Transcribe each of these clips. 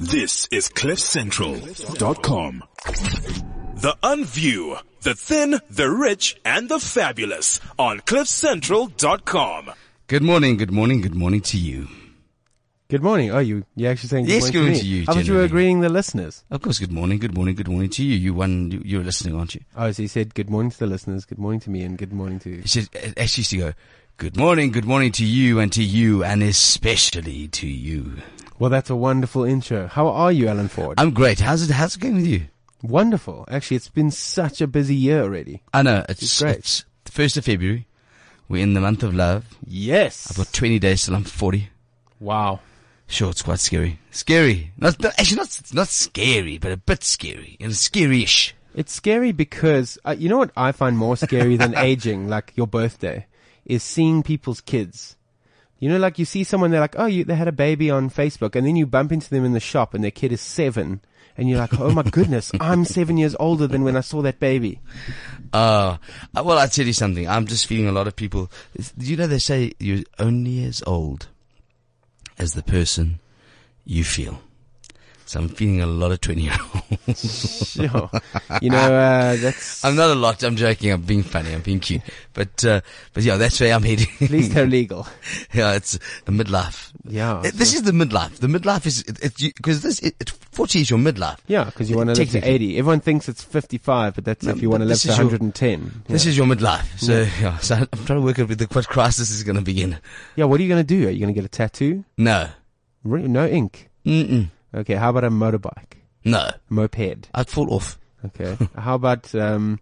This is CliffCentral.com. The Unview, the thin, the rich, and the fabulous on CliffCentral.com. Good morning, good morning, good morning to you. Good morning. Oh, you you actually saying good Yes, morning good morning me. to you, I thought you were agreeing the listeners. Of course, good morning, good morning, good morning to you. You one, you, you're listening, aren't you? Oh, so you said good morning to the listeners, good morning to me, and good morning to. He said, uh, it actually used to go, good morning, good morning to you and to you and especially to you. Well, that's a wonderful intro. How are you, Alan Ford? I'm great. How's it, how's it going with you? wonderful. Actually, it's been such a busy year already. I know, it's, It's great. it's the 1st of February. We're in the month of love. Yes. I've got 20 days till I'm 40. wow. Sure, it's quite scary. Scary. Not, not actually not, not scary, but a bit scary. And scary-ish. It's scary because uh, you know what I find more scary than aging, like your birthday, is seeing people's kids. You know, like you see someone, they're like, oh, you, they had a baby on Facebook, and then you bump into them in the shop, and their kid is seven, and you're like, oh my goodness, I'm seven years older than when I saw that baby. Uh, uh, well, I tell you something. I'm just feeling a lot of people. You know, they say you're only as old as the person you feel. So I'm feeling a lot of 20 year olds. Sure. you know, uh, that's I'm not a lot. I'm joking. I'm being funny. I'm being cute. But, uh, but yeah, that's where I'm heading. at least they're legal. yeah, it's the midlife. Yeah. Uh, This is the midlife. The midlife is, because this, it, it, 40 is your midlife. Yeah, because you want to live to 80. Everyone thinks it's 55, but that's No, if you want to live to is your- 110. This yeah. is your midlife. So, yeah. so I'm trying to work out with the, what crisis is going to begin. yeah, what are you going to do? Are you going to get a tattoo? No. Re- No ink. Mm-mm. Okay, how about a motorbike? No. Moped. I'd fall off. Okay. how about, um,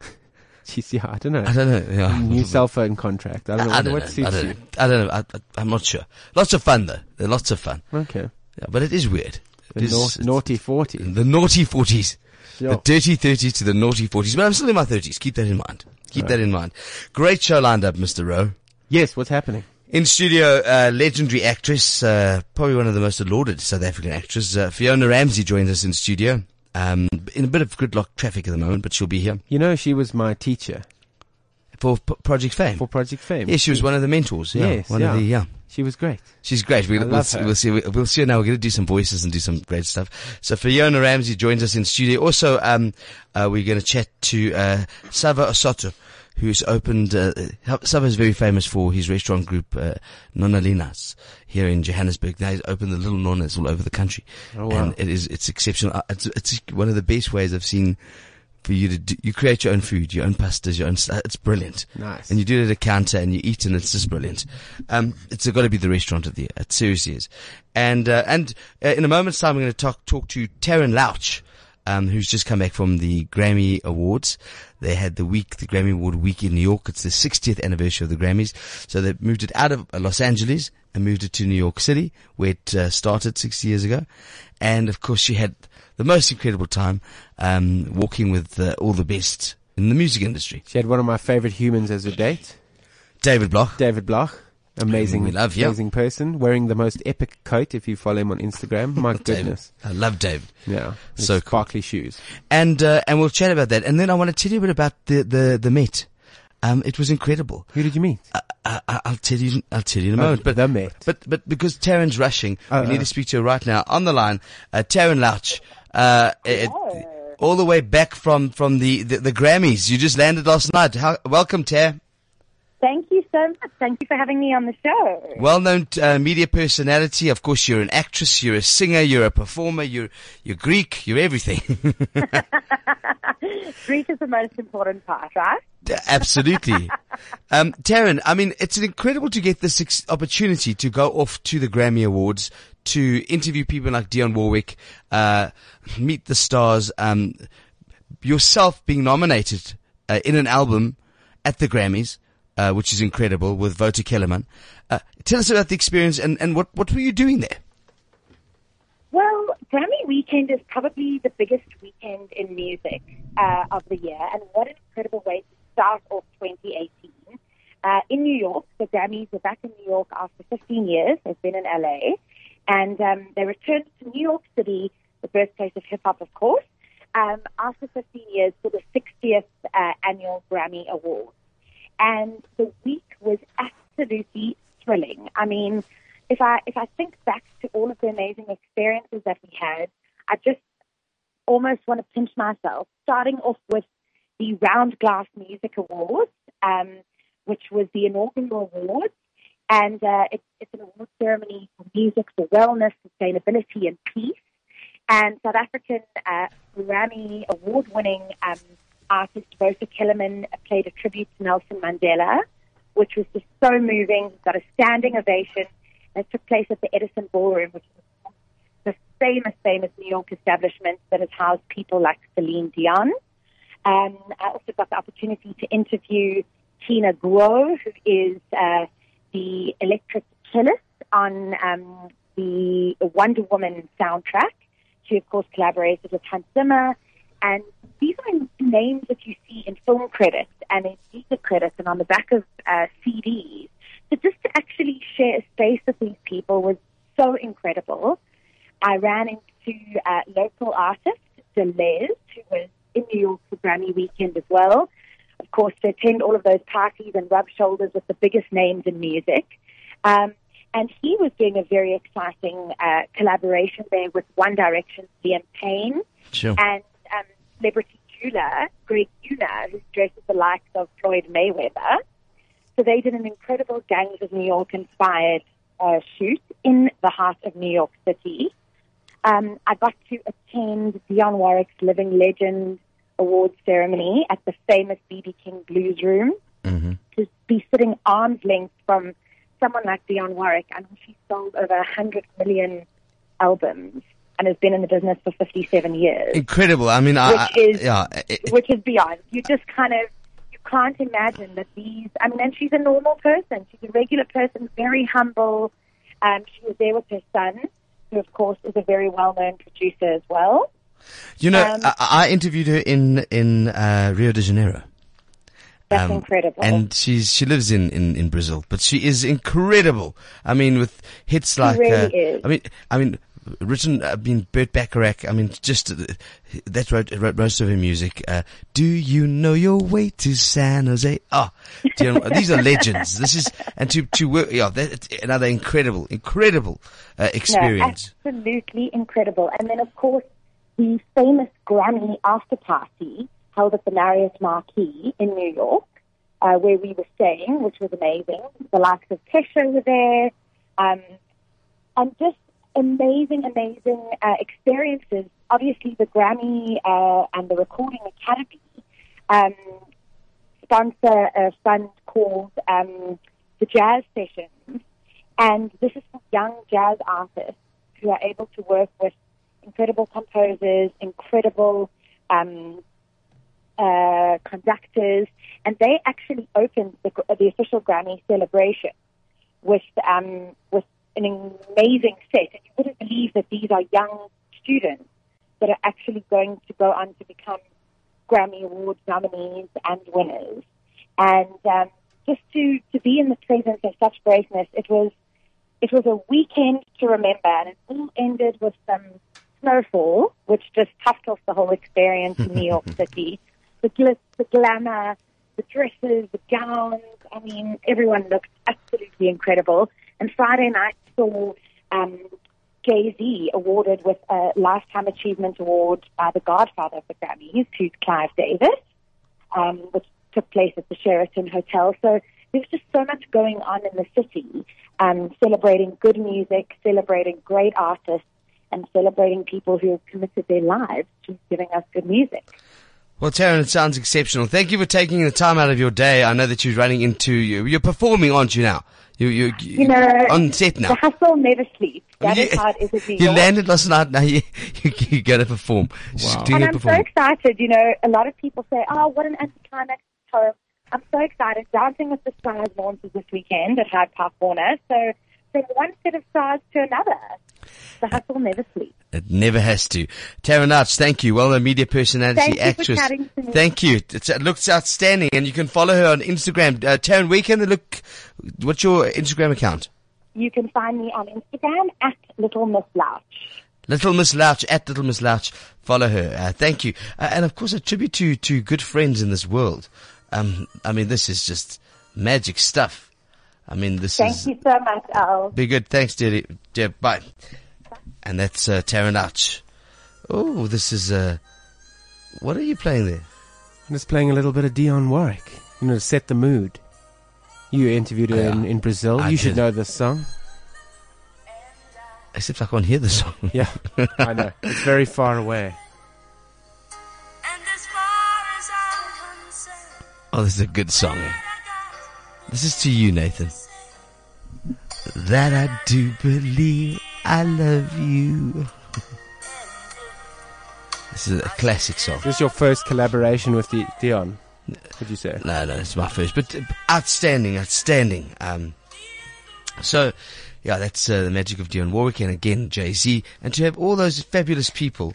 geez, yeah, I don't know. I don't know. Yeah. New cell phone contract. I don't know. I don't what know. I don't you? Know. I don't know. I, I, I'm not sure. Lots of fun though. They're lots of fun. Okay. Yeah, but it is weird. It The is- nau- naughty 40s. The naughty forties. The dirty thirties to the naughty forties. But I'm still in my thirties. Keep that in mind. Keep that in mind. Great show lined up, Mr. Rowe. Yes, what's happening? In studio, uh, legendary actress, uh, probably one of the most lauded South African actresses, uh, Fiona Ramsay joins us in studio. Um, in a bit of gridlock traffic at the moment, but she'll be here You know, she was my teacher for P- Project Fame. for Project Fame. yeah, she was one of the mentors. Yeah, Yes, one yeah. of the yeah. She was great. She's great. We'll, I we'll, see, her. we'll see. We'll see her now. We're going to do some voices and do some great stuff. So Fiona Ramsay joins us in studio. Also, um, uh, we're going to chat to uh, Sava Osoto, who's opened. Uh, Sava is very famous for his restaurant group uh, Nonalinas here in Johannesburg. Now he's opened the little nonas all over the country, Oh, wow. and it is it's exceptional. Uh, It's, it's one of the best ways I've seen. For you to do, you create your own food, your own pastas, your own. st- It's brilliant. Nice. And you do it at a counter and you eat and it's just brilliant. Um, it's got to be the restaurant of the year. It seriously is. And, uh, and, uh, in a moment's time, we're going to talk, talk to Taryn Louch, um, who's just come back from the Grammy Awards. They had the week, the Grammy Award week in New York. It's the 60th anniversary of the Grammys. So they moved it out of uh, Los Angeles and moved it to New York City, where it uh, started 60 years ago. And of course, she had the most incredible time, um, walking with uh, all the best in the music industry. She had one of my favorite humans as a date, David Bloch. David Bloch. Amazing, We love you. amazing person, wearing the most epic coat. If you follow him on Instagram, my David. goodness, I love David. yeah, His So cool. sparkly shoes. And, uh, and we'll chat about that. And then I want to tell you a bit about the, the, the Met. Um, it was incredible. Who did you meet? I, I, I'll tell you, I'll tell you in a moment. But, the Met. but, but because Taryn's rushing, Uh, we need uh. to speak to her right now on the line. Uh, Taryn Louch, uh, it- all the way back from, from the, the, the Grammys. You just landed last night. How, welcome, Tar. Thank you so much. Thank you for having me on the show. Well-known uh, media personality. Of course, you're an actress, you're a singer, you're a performer, you're, you're Greek, you're everything. Greek is the most important part, right? Absolutely. um, Taryn, I mean, it's incredible to get this ex- opportunity to go off to the Grammy Awards, to interview people like Dionne Warwick, uh, meet the stars, um, yourself being nominated uh, in an album at the Grammys, uh, which is incredible with Wouter Kellerman. Uh, tell us about the experience and, and what, what were you doing there? Well, Grammy weekend is probably the biggest weekend in music uh, of the year, and what an incredible way to start off 2018. Uh, in New York, the Grammys were back in New York after 15 years. They've been in LA, and um, they returned to New York City, the birthplace of hip hop, of course, um, after 15 years for the 60th uh, annual Grammy Awards. And the week was absolutely thrilling. I mean, if I if I think back to all of the amazing experiences that we had, I just almost want to pinch myself. Starting off with the Round Glass Music Awards, um, which was the inaugural awards, and uh, it's, it's an award ceremony for music for wellness, sustainability, and peace. And South African uh, Grammy award-winning um, artist Wouter Kellerman played a tribute to Nelson Mandela, which was just so moving. He got a standing ovation. It took place at the Edison Ballroom, which is the famous, famous New York establishment that has housed people like Celine Dion. Um, I also got the opportunity to interview Tina Guo, who is uh, the electric cellist on um, the Wonder Woman soundtrack. She, of course, collaborated with Hans Zimmer. And these are names that you see in film credits and in music credits and on the back of uh, CDs. So just to actually share a space with these people was so incredible. I ran into uh, local artist Da L.E.S, who was in New York for Grammy weekend as well. Of course, to attend all of those parties and rub shoulders with the biggest names in music. Um, and he was doing a very exciting uh, collaboration there with One Direction, Liam Payne, Sure. and celebrity jeweler Greg Yuna, who dresses the likes of Floyd Mayweather. So they did an incredible Gangs of New York inspired uh, shoot in the heart of New York City. Um, I got to attend Dionne Warwick's Living Legend Awards ceremony at the famous BB King Blues Room. To be sitting arm's length from someone like Dionne Warwick, and she sold over 100 million albums and has been in the business for 57 years Incredible. I mean, Which I- is- yeah, it- which is beyond. You just kind of you can't imagine that these. I mean, and she's a normal person. She's a regular person, very humble. Um, she was there with her son, who of course is a very well-known producer as well. you know, um, I, I interviewed her in in uh, Rio de Janeiro. That's Um, incredible. And she's she lives in, in, in Brazil, but she is incredible. I mean, with hits like really uh, is. I mean, I mean, written. I mean, Burt Bacharach. I mean, just uh, that wrote, wrote most of her music. Uh, Do you know your way to San Jose? Oh, you know, these are legends. This is and to to work. Yeah, that, it's another incredible, incredible uh, experience. No, absolutely incredible. And then, of course, the famous Grammy after party held at the Marriott Marquis in New York, uh, where we were staying, which was amazing. The likes of Kesha were there, um, and just amazing, amazing uh, experiences. Obviously, the Grammy uh, and the Recording Academy um, sponsor a fund called um, the Jazz Sessions, and this is for young jazz artists who are able to work with incredible composers, incredible um, uh, conductors, and they actually opened the, the official Grammy celebration with um, with an amazing set. And you wouldn't believe that these are young students that are actually going to go on to become Grammy Award nominees and winners. And um, just to, to be in the presence of such greatness, it was it was a weekend to remember, and it all ended with some snowfall, which just topped off the whole experience in New York City. The glitz, the glamour, the dresses, the gowns. I mean, everyone looked absolutely incredible. And Friday night saw um, Jay Z awarded with a Lifetime Achievement Award by the Godfather of the Grammys, who's Clive Davis, um, which took place at the Sheraton Hotel. So there's just so much going on in the city, um, celebrating good music, celebrating great artists, and celebrating people who have committed their lives to giving us good music. Well, Taryn, it sounds exceptional. Thank you for taking the time out of your day. I know that you're running into you. You're performing, aren't you now? You you You know, on set now. the hustle never sleeps. That is You- how it is in New You York. landed last night. Now you you, you got to perform. Just doing And a I'm so excited. You know, a lot of people say, "Oh, what an anticlimax home." I'm so excited. Dancing with the Stars launches this weekend at Hyde Park Warner. So from one set of stars to another, the hustle never sleeps. It never has to. Tara Notch, thank you. Well, a media personality, Thank you for actress. chatting to me. Thank you. It looks outstanding, and you can follow her on Instagram. Uh, Taryn, where can they look? What's your Instagram account? You can find me on Instagram at Little Miss Louch. Little Miss Louch at Little Miss Louch. Follow her. Uh, thank you. Uh, and of course, a tribute to to good friends in this world. Um, I mean, this is just magic stuff. I mean, this Thank is Thank you so much, Al. be good. Thanks, dear. dear. Bye. And that's uh, Taryn Louch. Oh, this is uh, what are you playing there? I'm just playing a little bit of Dionne Warwick, you know, to set the mood. You interviewed her in, in Brazil. I you should did. know this song. Except I can't hear the song. Yeah, I know. It's very far away. As far as Oh, this is a good song. This is to you, Nathan. That I do believe I love you. This is a classic song. This is your first collaboration with Di- Dion. Would you say? No, no, it's my first, but uh, outstanding, outstanding. Um, so, yeah, that's uh, the magic of Dionne Warwick, and again Jay Z, and to have all those fabulous people.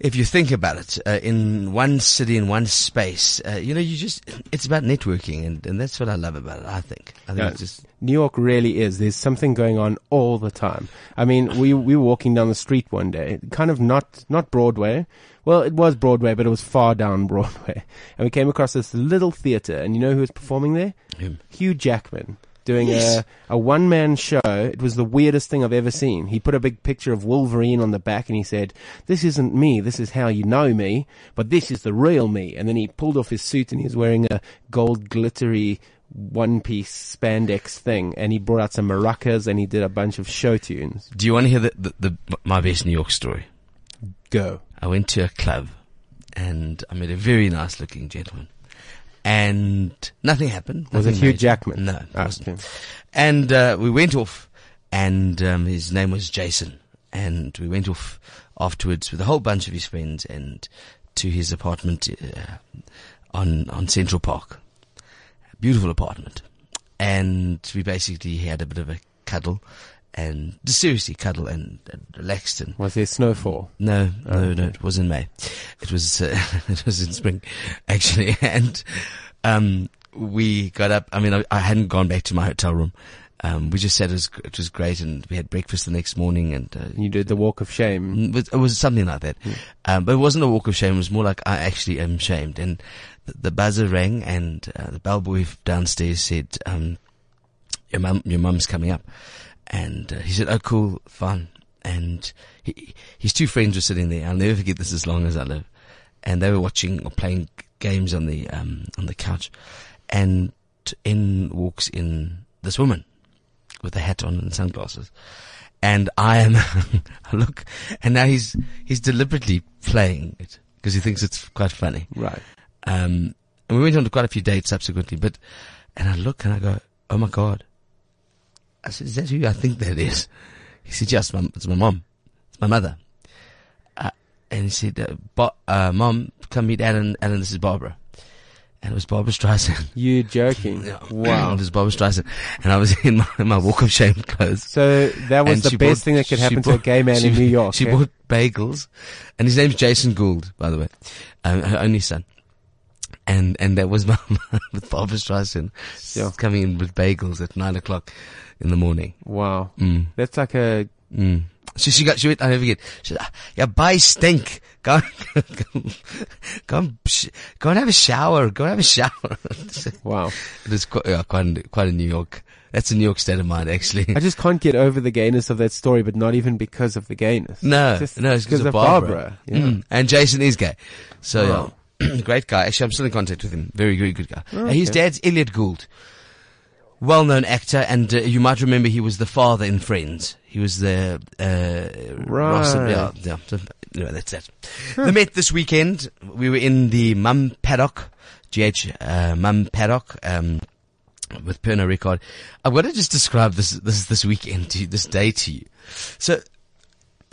If you think about it, uh, in one city, in one space, uh, you know, you just—it's about networking, and, and that's what I love about it. I think. I think Yeah. it's just New York really is. There's something going on all the time. I mean, we we were walking down the street one day, kind of not not Broadway. Well, it was Broadway, but it was far down Broadway, and we came across this little theater. And you know who was performing there? Him. Hugh Jackman doing Yes. a a one man show. It was the weirdest thing I've ever seen. He put a big picture of Wolverine on the back, and he said, "This isn't me. This is how you know me, but this is the real me." And then he pulled off his suit, and he was wearing a gold glittery one piece spandex thing, and he brought out some maracas, and he did a bunch of show tunes. Do you want to hear the, the, the my best New York story? Go. I went to a club and I met a very nice looking gentleman. And nothing happened. Was it Hugh major. Jackman? No, wasn't. okay. And uh, we went off, and um, his name was Jason. And we went off afterwards with a whole bunch of his friends and to his apartment uh, on on Central Park. Beautiful apartment. And we basically had a bit of a cuddle, and seriously cuddle and, and relaxed and Was there snowfall? no, Oh, no, no. It was in May. It was uh, it was in spring, actually. And um, we got up. I mean, I, I hadn't gone back to my hotel room. Um, we just said it was it was great, and we had breakfast the next morning, and uh, You did the walk of shame. it was- it was something like that. Um, but it wasn't a walk of shame. It was more like I actually am shamed. And the, the buzzer rang, and uh, the bellboy downstairs said, um, "Your mum, your mum's coming up." And uh, he said, "Oh, cool, fun. And he, his two friends were sitting there. I'll never forget this as long as I live. And they were watching or playing games on the um, on the couch. And in walks in this woman with a hat on and sunglasses. And I am, look, and now he's, he's deliberately playing it because he thinks it's quite funny. Right. Um, and we went on to quite a few dates subsequently, but, and I look and I go, oh my God. I said, is that who I think that is? He said, yes, my, it's my mom. It's my mother. Uh, and he said, uh, uh, mom, come meet Alan. Alan, this is Barbara. And it was Barbra Streisand. You're joking? Yeah. Wow. it was Barbra Streisand. And I was in my, my walk of shame clothes. So that was And the best bought- thing that could happen to a gay man she- in New York. She eh? bought bagels, and his name's Jason Gould, by the way, um, her only son. And and that was my with Barbra Streisand Yeah. coming in with bagels at nine o'clock in the morning. Wow. Mm, That's like a mm. So she got she went. I never forget. She said, "Ah, "Yeah, buy stink. Go, go, go, and go and have a shower. Go and have a shower." wow. it is quite yeah, quite a- quite a New York. That's a New York state of mind, actually. I just can't get over the gayness of that story, but not even because of the gayness. No, Just no, it's because of, Barbara. Barbara. Yeah. Mm. And Jason is gay. So, Wow. yeah. great guy. Actually, I'm still in contact with him. Very, very good guy. Oh, Uh, his dad's Elliot Gould. Well-known actor, and uh, you might remember he was the father in Friends. He was the, uh, Ross, Right. yeah, yeah. So, anyway, that's that. The Met this weekend, we were in the Mumm Paddock, GH, uh, Mumm Paddock, um, with Pernod Ricard. I've got to just describe this, this, this weekend to you, this day to you. So,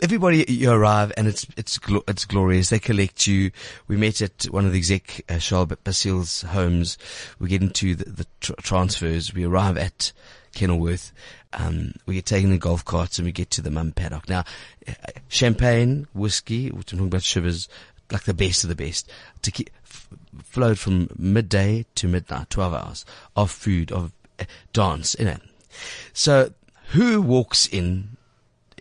everybody you arrive and it's it's glo- it's glorious. They collect you. We met at one of the exec uh, Charles Basile's homes. We get into the, the tr- transfers. We arrive at Kenilworth. Um, we get taken in golf carts and we get to the Mumm paddock. Now, uh, champagne, whiskey, I'm talking about shivers, like the best of the best. To keep, f- flowed from midday to midnight, 12 hours of food, of uh, dance, you know. So, who walks in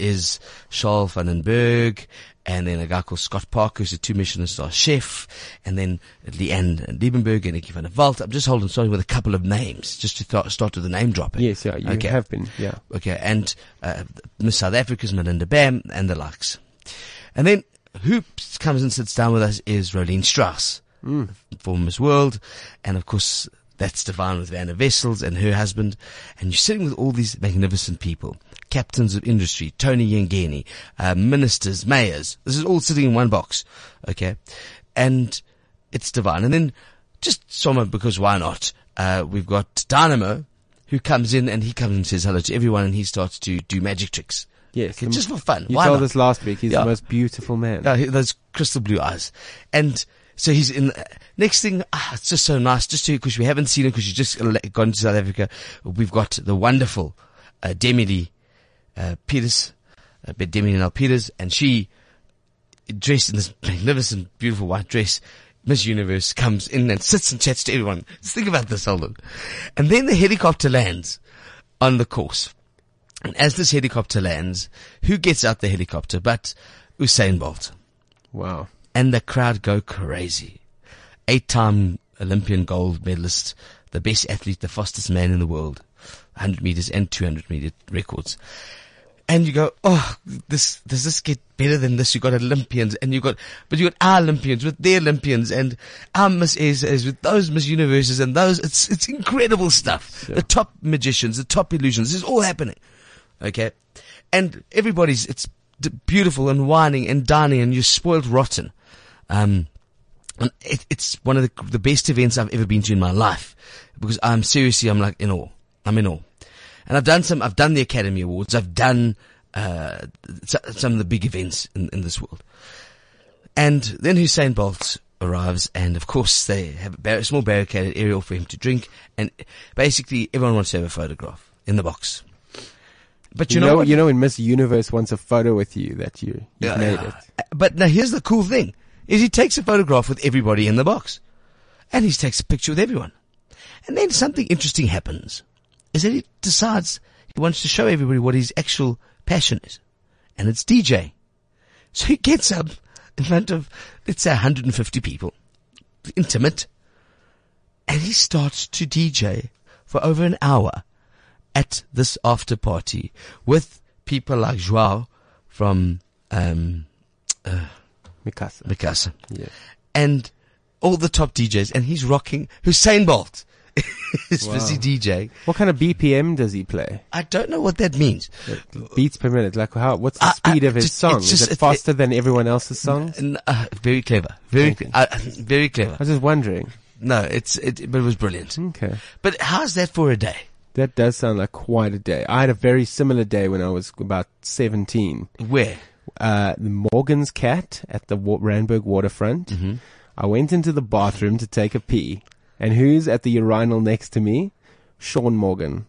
is Charles van den Berg, and then a guy called Scott Parker, who's a two Michelin star chef, and then Leanne Liebenberg and Nicky van der Walt. I'm just holding starting with a couple of names, just to th- start with the name dropping. Yes, yeah, you Okay. have been. Yeah. Okay, and uh, Miss South Africa's Melinda Bam and the likes. And then who comes and sits down with us is Rolene Strauss, former Miss World, and of course that's Divine with Vanna Vessels and her husband, and you're sitting with all these magnificent people, captains of industry, Tony Yengeni, uh, ministers, mayors. This is all sitting in one box, okay, and it's divine. And then just summer because why not? Uh, we've got Dynamo, who comes in and he comes and says hello to everyone, and he starts to do magic tricks. Yes. Okay, just for fun. You Why told not? us last week he's Yeah. the most beautiful man. Yeah, those crystal blue eyes. And so he's in, next thing, ah, it's just so nice, just to, cause we haven't seen it, cause you just gone to South Africa. We've got the wonderful, uh, Demi-Leigh, uh, Peters, uh, Demi-Leigh Nel-Peters, and she, dressed in this magnificent, beautiful white dress, Miss Universe comes in and sits and chats to everyone. Just think about this, hold on. And then the helicopter lands on the course. And as this helicopter lands, who gets out the helicopter but Usain Bolt? Wow. and the crowd go crazy. Eight-time Olympian gold medalist, the best athlete, the fastest man in the world, 100 meters and 200 meter records. And you go, oh, this, does this get better than this? You got Olympians and you got, but you got our Olympians with their Olympians and our Miss with those Miss Universes and those, it's, it's incredible stuff. The top magicians, the top illusions, this is all happening. Okay. And everybody's, it's beautiful and whining and dining and you're spoiled rotten. Um, and it, it's one of the, the best events I've ever been to in my life because I'm seriously, I'm like in awe. I'm in awe. And I've done some, I've done the Academy Awards. I've done, uh, some of the big events in, in this world. And then Usain Bolt arrives and of course they have a, bar- small barricaded area for him to drink and basically everyone wants to have a photograph in the box. But you, You, know, what? you know when Miss Universe wants a photo with you that you you Yeah, made yeah. it. But now here's the cool thing: is he takes a photograph with everybody in the box, and he takes a picture with everyone, and then something interesting happens. Is that he decides he wants to show everybody what his actual passion is, and it's DJ. So he gets up in front of let's say 150 people, intimate, and he starts to DJ for over an hour at this after party with people like Joao from um, Mi Casa. Mikasa Yeah. and all the top DJs, and he's rocking Usain Bolt. is Wow. busy DJ. What kind of BPM does he play? I don't know what that means. Beats per minute. Like how? What's the I- I- speed of his just- song? it's Is it it- faster than everyone else's songs? N- uh, very clever, very, uh, very clever. I was just wondering. No, it's it, but it was brilliant. Okay. But how's that for a day? That does sound like quite a day. I had a very similar day when I was about 17. Where? Uh, the Morgan's Cat at the Wa- Randburg waterfront. Mm-hmm. I went into the bathroom to take a pee. And who's at the urinal next to me? Shaun Morgan.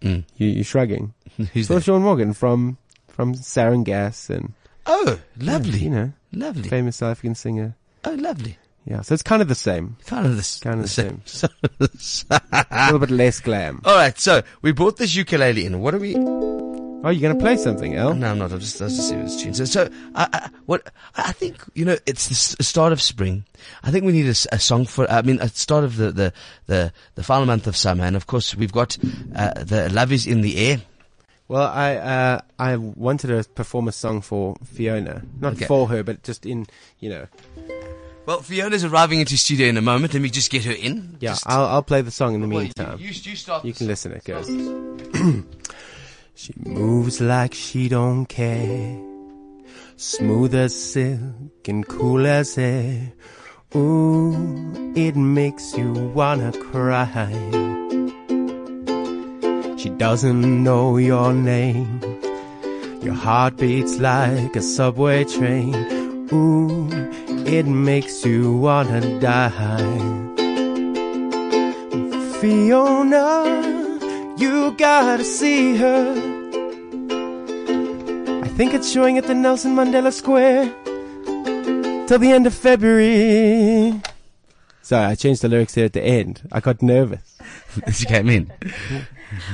Mm. You, you're shrugging. Who's So that? Shaun Morgan from, from Saron Gas and, Oh, lovely, you know, lovely. famous South African singer. Oh, lovely. Yeah. So it's kind of the same. Kind of this. Kind of the same. same. A little bit less glam. All right, so we brought this ukulele in. What are we? Oh, you're going to play something, El? No, I'm not. I'll just, I'll just see what it's tuned. So, so I, I, what I think, you know, it's the start of spring. I think we need a song for. I mean, a start of the the the the final month of summer, and of course we've got uh, the love is in the air. Well, I uh, I wanted to perform a song for Fiona, not Okay. for her, but just in you know. Well, Fiona's arriving into studio in a moment. Let me just get her in. Yeah, Just- I'll I'll play the song in the Well, meantime. you, you, you start. You can listen. It goes. she moves like she don't care, smooth as silk and cool as air. Ooh, it makes you wanna cry. She doesn't know your name. Your heart beats like a subway train. Ooh, it makes you wanna die. Fiona, you gotta see her. I think it's showing at the Nelson Mandela Square till the end of February. Sorry, I changed the lyrics there at the end. I got nervous. she came in.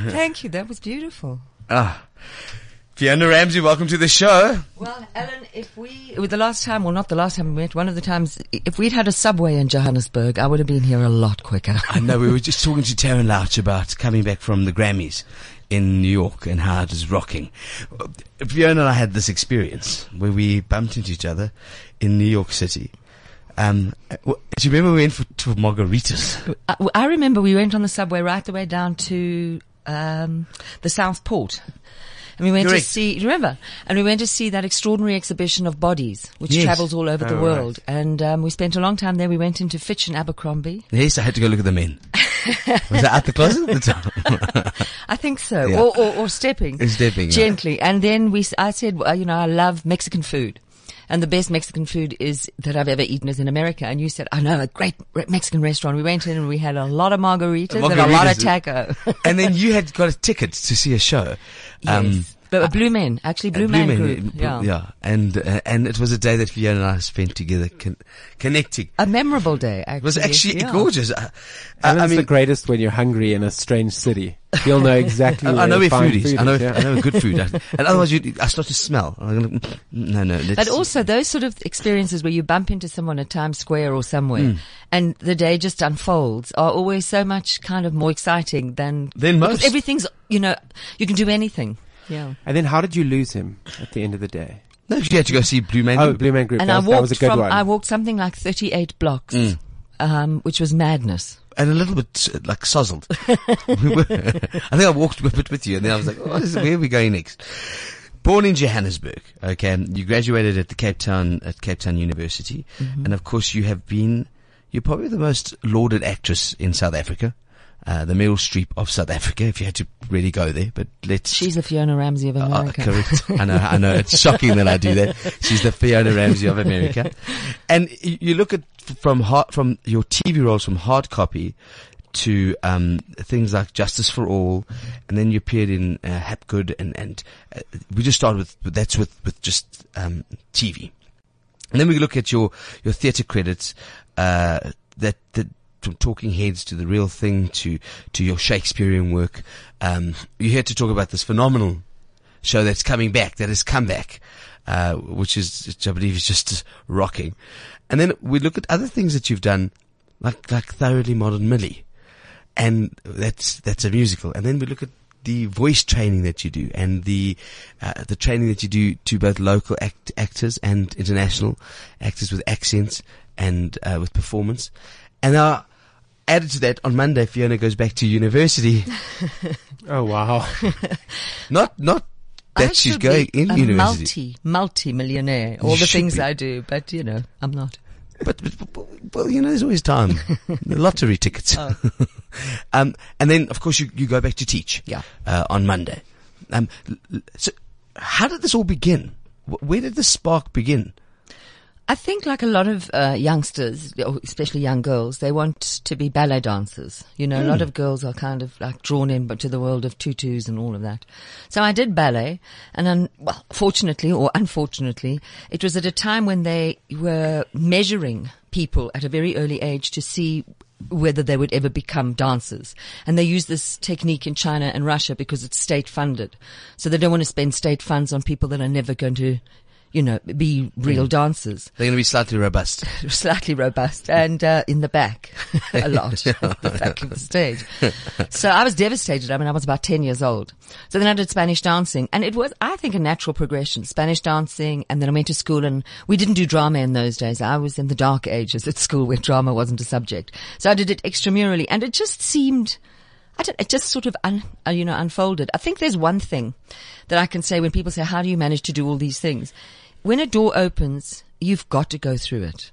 Thank you. That was beautiful. Ah, Fiona Ramsay, welcome to the show. Well, Alan, if we, the last time, well, not the last time we met, one of the times, if we'd had a subway in Johannesburg, I would have been here a lot quicker. I know we were just talking to Taryn Louch about coming back from the Grammys in New York and how it was rocking. Fiona and I had this experience where we bumped into each other in New York City. Um, do you remember we went for, to margaritas? I, I remember we went on the subway right the way down to um, the South Port. And we went Correct. to see, remember? And we went to see that extraordinary exhibition of bodies, which Yes. travels all over the Oh, world. And um, we spent a long time there. We went into Fitch and Abercrombie. Yes, I had to go look at the men. was that the closet at the time? I think so. Yeah. Or, or, or stepping. Stepping. Gently. And then we, I said, well, you know, I love Mexican food. And the best Mexican food is that I've ever eaten is in America. And you said, I know a great re- Mexican restaurant. We went in and we had a lot of margaritas, and a lot of Margaritas. taco. and then you had got a ticket to see a show. Um, yes. But uh, Blue Men, actually Blue, Man Group. yeah. Yeah. And, uh, and it was a day that Fiona and I spent together con- connecting. A memorable day, actually. It was actually Yeah. gorgeous. Uh, And I it's mean, the greatest when you're hungry in a strange city. You'll know exactly. I, where I know to where find food is. I know, yeah. I know good food. and otherwise, you, I start to smell. Gonna, mm, no, no. Let's, But also those sort of experiences where you bump into someone at Times Square or somewhere Hmm. and the day just unfolds are always so much kind of more exciting than, Than because most. everything's, you know, you can do anything. Yeah. And then how did you lose him at the end of the day? no, you had to go see Blue Man. Oh, Blue Man Group. And that, I was, that was walked a good from, one. I walked something like 38 blocks, Hmm. um, which was madness. and a little bit uh, like sozzled. I think I walked a bit with you, and then I was like, oh, is- "Where are we going next?" Born in Johannesburg, okay. You graduated at the Cape Town at Cape Town University, and of course you have been. You're probably the most lauded actress in South Africa, uh, the Meryl Streep of South Africa. If you had to really go there, but let's. She's the Fiona Ramsay of Uh, America. correct. I know. I know. It's shocking that I do that. She's the Fiona Ramsay of America, and you look at from hard, from your TV roles from hard copy to um, things like Justice for All, and then you appeared in uh, Hapgood, and and uh, we just started with with- that's with with just um, TV, and then we look at your your theatre credits. Uh, that that from Talking Heads to the Real Thing to to your Shakespearean work. Um, you're here to talk about this phenomenal show that's coming back, that has come back, uh, which is, which I believe is just rocking. And then we look at other things that you've done, like, like Thoroughly Modern Millie. And that's, that's a musical. And then we look at the voice training that you do and the, uh, the training that you do to both local act- actors and international actors with accents and, uh, with performance. And now, added to that, on Monday, Fiona goes back to university. oh wow. Not, not I that she's should going be in a university. multi, multi-millionaire. All You the things be. I do, but you know, I'm not. But, but, but well, you know, there's always time. the lottery tickets. Oh. um, and then, of course, you, you go back to teach. Yeah. Uh, on Monday. Um, l- l- so, how did this all begin? Where did the spark begin? I think like a lot of uh, youngsters, especially young girls, they want to be ballet dancers. You know, a Hmm. lot of girls are kind of like drawn in but to the world of tutus and all of that. So I did ballet and un- well, fortunately or unfortunately, it was at a time when they were measuring people at a very early age to see whether they would ever become dancers. And they use this technique in China and Russia because it's state funded. So they don't want to spend state funds on people that are never going to, you know, be real dancers They're going to be slightly robust. slightly robust and uh, in the back a lot, the back of the stage. So I was devastated. I mean, I was about 10 years old. So then I did Spanish dancing and it was, I think, a natural progression. Spanish dancing and then I went to school and we didn't do drama in those days. I was in the dark ages at school where drama wasn't a subject. So I did it extramurally and it just seemed, I don't, it just sort of, un, uh, you know, unfolded. I think there's one thing that I can say when people say, how do you manage to do all these things? When a door opens, you've got to go through it.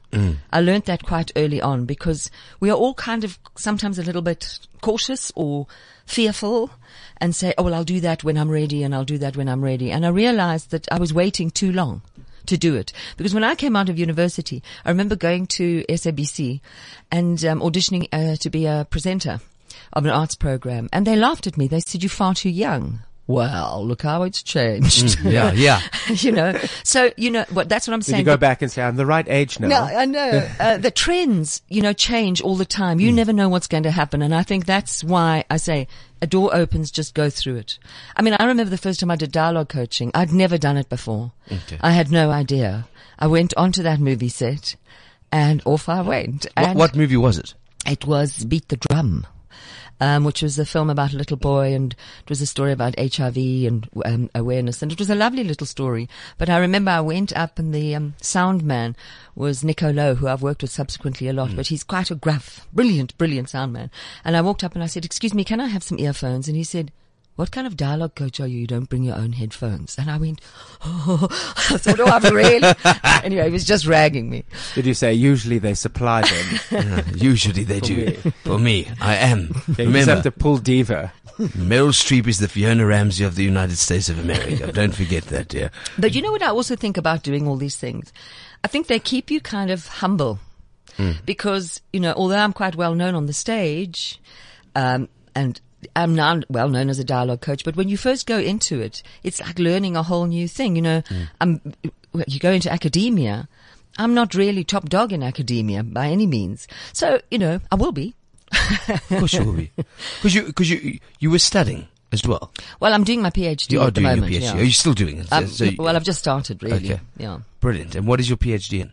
I learned that quite early on because we are all kind of sometimes a little bit cautious or fearful and say, oh, well, I'll do that when I'm ready and I'll do that when I'm ready. And I realized that I was waiting too long to do it. Because when I came out of university, I remember going to SABC and um, auditioning uh, to be a presenter of an arts program. And they laughed at me. They said, you're far too young. Well, look how it's changed. Yeah, yeah. you know, so, you know, what, that's what I'm Did saying. you go The- back and say, I'm the right age now? no, I know. uh, the trends, you know, change all the time. You never know what's going to happen. And I think that's why I say a door opens, just go through it. I mean, I remember the first time I did dialogue coaching. I'd never done it before. Okay. I had no idea. I went onto that movie set and off I went. What, what movie was it? it was Beat the Drum. Um, which was a film about a little boy and it was a story about HIV and um, awareness and it was a lovely little story. But I remember I went up and the um, sound man was Nico Lowe, who I've worked with subsequently a lot, but he's quite a gruff, brilliant, brilliant sound man. And I walked up and I said, excuse me, can I have some earphones? And he said, what kind of dialogue coach are you? You don't bring your own headphones. And I went, oh, I thought, oh, I've really. anyway, he was just ragging me. Did you say usually they supply them? Usually they do. me. For me, I am. Yeah, you just have to pull diva. Meryl Streep is the Fiona Ramsay of the United States of America. Don't forget that, dear. But you know what I also think about doing all these things? I think they keep you kind of humble because, you know, although I'm quite well known on the stage, um, and I'm now well known as a dialogue coach, but when you first go into it, it's like learning a whole new thing. You know, um, you go into academia. I'm not really top dog in academia by any means. So, you know, I will be. Of course you will be. Because you, cause you, you were studying as well. Well, I'm doing my PhD You are at the doing moment. your PhD. yeah. Are you still doing it? Um, So you- well, I've just started really. Okay. Yeah. brilliant. And what is your PhD in?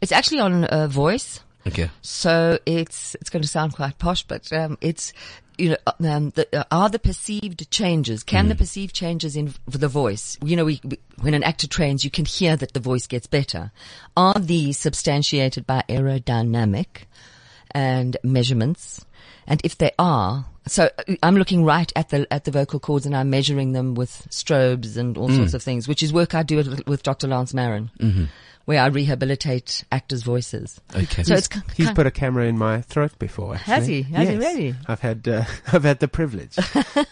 It's actually on uh, voice. Okay. So it's it's going to sound quite posh, but um, it's you know um, the, uh, are the perceived changes? Can the perceived changes in v- the voice? You know, we, we, when an actor trains, you can hear that the voice gets better. Are these substantiated by aerodynamic and measurements? And if they are, so uh, I'm looking right at the at the vocal cords and I'm measuring them with strobes and all sorts of things, which is work I do with, with Dr. Lance Marin, where I rehabilitate actors' voices. Okay. So it's ki- He's kind- put a camera in my throat before. Has he? Has he really? I've had uh, I've had the privilege.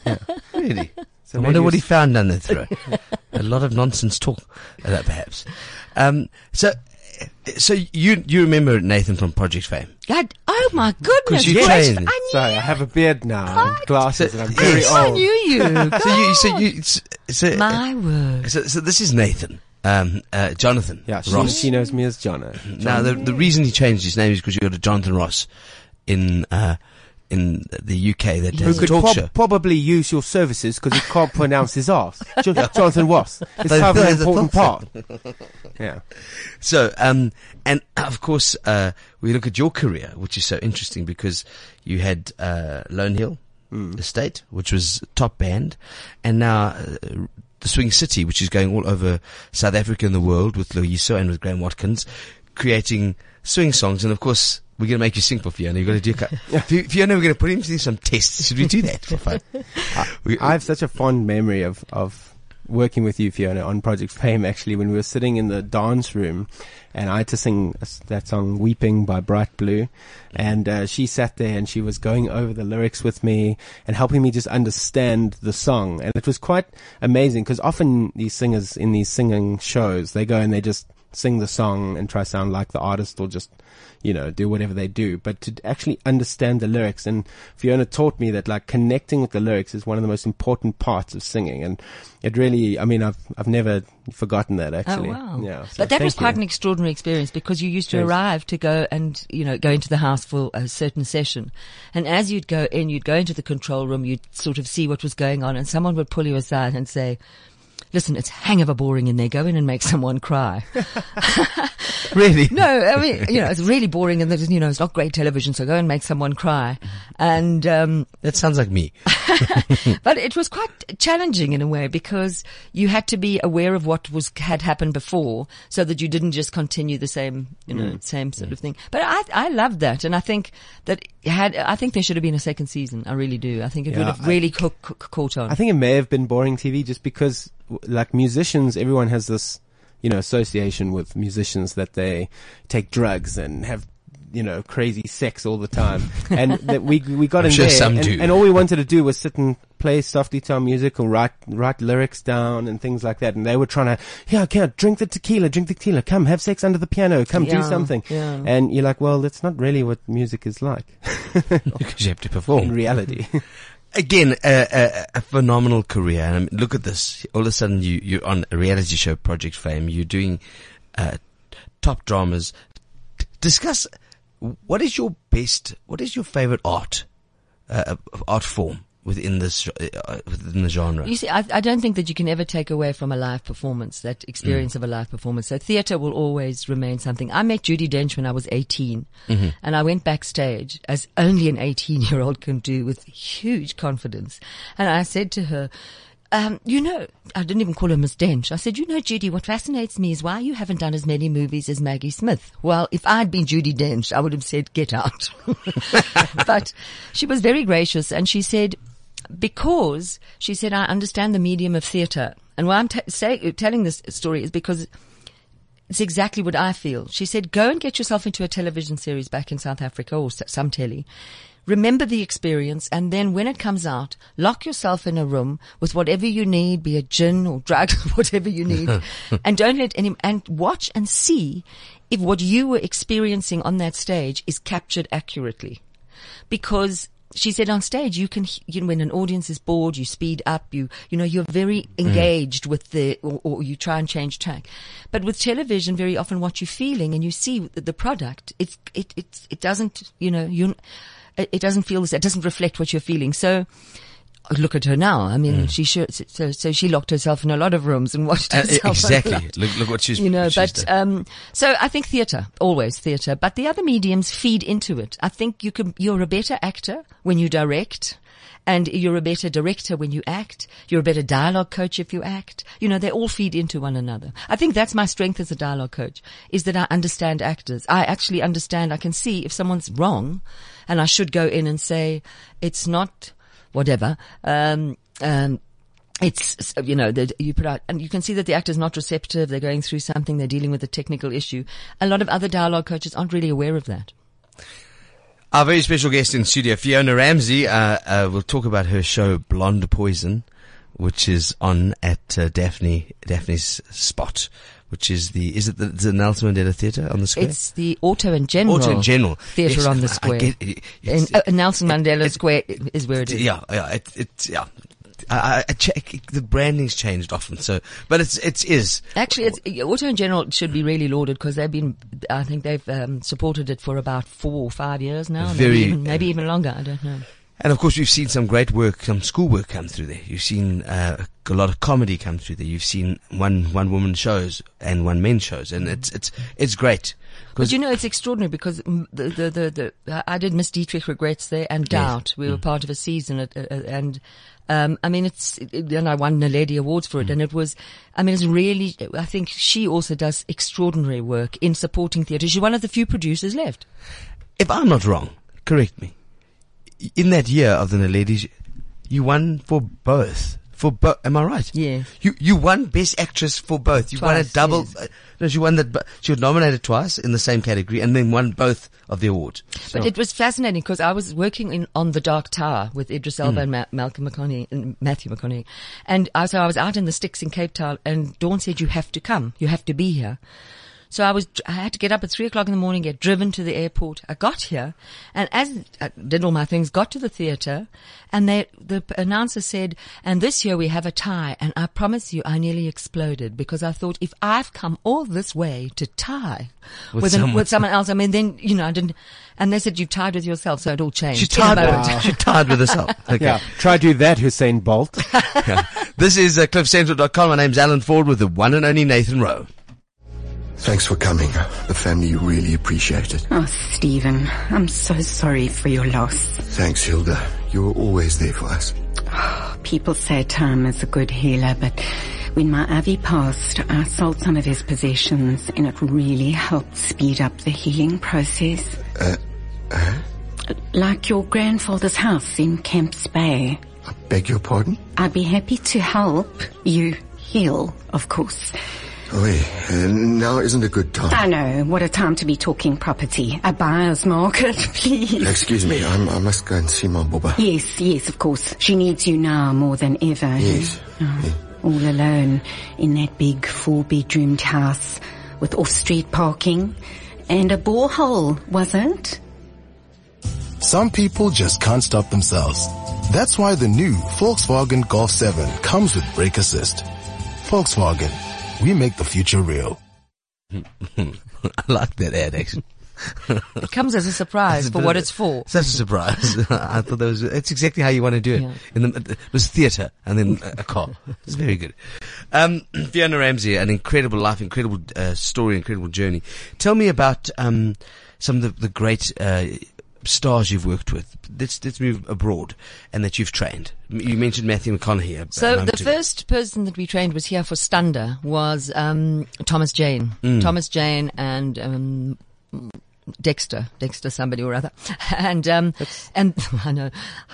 really? So I wonder what he found down the throat. a lot of nonsense talk, uh, perhaps. Um, so, so you you remember Nathan from Project Fame? God, oh my goodness! you Grace, trained. I knew, Sorry, I have a beard now and glasses, and I'm very Yes. I old. knew you. So you so you so, so, my word. so, so this is Nathan, um, uh, Jonathan Yeah, she, Ross. she knows me as Jono. Now the the reason he changed his name is because you got a Jonathan Ross in uh, in the UK that Who has a could talk prob- show. probably use your services because he can't pronounce his ass. Jo- Jonathan Ross. It's They- kind of they- an important part. Yeah. So, um, and of course, uh, we look at your career, which is so interesting because you had, uh, Lone Hill Estate, which was top band, and now, uh, the Swing City, which is going all over South Africa and the world with Loyiso and with Graham Watkins, creating swing songs. And of course, we're going to make you sing for Fiona. You're going to do, a Fiona, we're going to put him through some tests. Should we do that for fun? We- I have such a fond memory of, of working with you, Fiona, on Project Fame, actually, when we were sitting in the dance room and I had to sing that song, Weeping by Bright Blue. And uh, she sat there and she was going over the lyrics with me and helping me just understand the song. And it was quite amazing because often these singers in these singing shows, they go and they just sing the song and try to sound like the artist or just you know, do whatever they do, but to actually understand the lyrics. And Fiona taught me that like connecting with the lyrics is one of the most important parts of singing. And it really, I mean, I've, I've never forgotten that oh, actually. Oh wow! Yeah. so but that was quite you. an extraordinary experience because you used to Yes. arrive to go and you know go into the house for a certain session, and as you'd go in, you'd go into the control room, you'd sort of see what was going on, and someone would pull you aside and say. Listen, it's hangover boring in there. Go in and make someone cry. really? No, I mean, you know, it's really boring and you know, it's not great television, so go and make someone cry. And, um, That sounds like me. but it was quite challenging in a way because you had to be aware of what was had happened before, so that you didn't just continue the same, you know, Mm. same sort of thing. But I I loved that, and I think that had I think there should have been a second season. I really do. I think it would Yeah, have really caught on. I think it may have been boring TV just because, like musicians, everyone has this, you know, association with musicians that they take drugs and have, you know, crazy sex all the time. and that we we got I'm in sure there, some and, do. and all we wanted to do was sit and play softly to our music or write write lyrics down and things like that. And they were trying to, yeah, okay, drink the tequila, drink the tequila, come have sex under the piano, come do something. yeah. And you're like, well, that's not really what music is like because you have to perform. in reality. again, a, a, a phenomenal career. And I mean, look at this. All of a sudden, you, you're on a reality show, Project Fame. You're doing uh, top dramas. D- discuss what is your best, what is your favorite art, uh, art form? Within this uh, within the genre. You see, I, I don't think that you can ever take away from a live performance that experience Mm. of a live performance. So theatre will always remain something. I met Judi Dench when I was 18 Mm-hmm. and I went backstage as only an 18 year old can do with huge confidence. And I said to her, um, you know, I didn't even call her Miss Dench. I said, you know, Judi, what fascinates me is why you haven't done as many movies as Maggie Smith. Well, if I'd been Judi Dench, I would have said, get out. but she was very gracious and she said, because she said, I understand the medium of theatre. And why I'm t- say, telling this story is because it's exactly what I feel. She said, go and get yourself into a television series back in South Africa or s- some telly. Remember the experience and then when it comes out, lock yourself in a room with whatever you need, be it gin or drugs, whatever you need, and don't let any, and watch and see if what you were experiencing on that stage is captured accurately because she said on stage you can you know when an audience is bored you speed up you you know you're very mm. engaged with the or, or you try and change track. But with television very often what you're feeling and you see the, the product it's it it it doesn't you know you it it doesn't feel it doesn't reflect what you're feeling. So Look at her now. I mean, she should, so, so she locked herself in a lot of rooms and watched Uh, exactly. Look, look what she's you know, she's but um, so I think theatre, always theatre, but the other mediums feed into it. I think you can, you're a better actor when you direct. And you're a better director when you act. You're a better dialogue coach if you act. You know, they all feed into one another. I think that's my strength as a dialogue coach is that I understand actors. I actually understand. I can see if someone's wrong and I should go in and say, it's not whatever. Um, um, it's you know you put out and you can see that the actor's not receptive they're going through something they're dealing with a technical issue a lot of other dialogue coaches aren't really aware of that Our very special guest in studio, Fiona Ramsay, uh, uh, will talk about her show Blonde Poison, which is on at uh, Daphne Daphne's Spot, which is the is it the, the Nelson Mandela Theatre on the square? it's the auto and general Auto and General theatre Yes, on the square get it. In, uh, Nelson Mandela Square is where it is yeah, yeah, it, it yeah. I, I- check the branding's changed often, so but it's it is Actually, it's, Auto and General should be really lauded because they've been, I think they've um, supported it for about four or five years now. Very- maybe, even, maybe even longer. I don't know. And of course, we've seen some great work, some schoolwork come through there. You've seen uh, a lot of comedy come through there. You've seen one one woman shows and one men shows, and it's it's it's great. But you know, it's extraordinary because mm, the, the, the, the, I did Miss Dietrich Regrets there and Doubt. We were part of a season at, uh, uh, and, um, I mean, it's, it, and I won the Naledi Awards for it and it was, I mean, it's really, I think she also does extraordinary work in supporting theatre. She's one of the few producers left. if I'm not wrong, correct me. In that year of the ladies, you won for both. For both, am I right? Yeah. You you won Best Actress for both. You won a double. yes. Uh, no, she won that. She was nominated twice in the same category, and then won both of the awards. But it was fascinating because I was working in, on the Dark Tower with Idris Elba and Ma- Malcolm McConaughey, and Matthew McConaughey. And I, so I was out in the sticks in Cape Town and Dawn said, you have to come. You have to be here. So I was, I had to get up at three o'clock in the morning, get driven to the airport. I got here and as I did all my things, got to the theater and they, the announcer said, and this year we have a tie. And I promise you, I nearly exploded because I thought if I've come all this way to tie With with, an- someone- with someone else, I mean, then, you know, I didn't, and they said you tied with yourself. So it all changed. She tied. moment. With, she tied with herself. Okay. Yeah. Try do that, Usain Bolt. This is uh, CliffCentral.com. My name's Alan Ford with the one and only Nathan Rowe. Thanks for coming. The family really appreciate it. Oh, Stephen, I'm so sorry for your loss. Thanks, Hilda. You were always there for us. People say time is a good healer, but when my Avi passed, I sold some of his possessions and it really helped speed up the healing process. Uh, uh? Like your grandfather's house in Camps Bay. I beg your pardon? I'd be happy to help you heal, of course. Oi, uh, now isn't a good time. I know, what a time to be talking property. A buyer's market, please. Excuse me, I'm, I must go and see my Boba. Yes, yes, of course. She needs you now more than ever. Yes. Oh, all alone in that big four-bedroomed house with off-street parking and a borehole, was it? Some people just can't stop themselves. That's why the new Volkswagen Golf 7 comes with brake assist. Volkswagen, we make the future real. I like that ad actually. It comes as a surprise for what it's for. Such a surprise. I thought that was, it's exactly how you want to do it. Yeah. In the, it was theatre and then a a car. It's very good. Um, Fiona Ramsay, an incredible life, incredible uh, story, incredible journey. Tell me about um, some of the, the great uh, stars you've worked with. Let's, let's move abroad and that you've trained. You mentioned Matthew McConaughey. So the ago. first person that we trained was here for Stander was um, Thomas Jane. Mm. Thomas Jane and um, Dexter, Dexter somebody or other, and um, and I know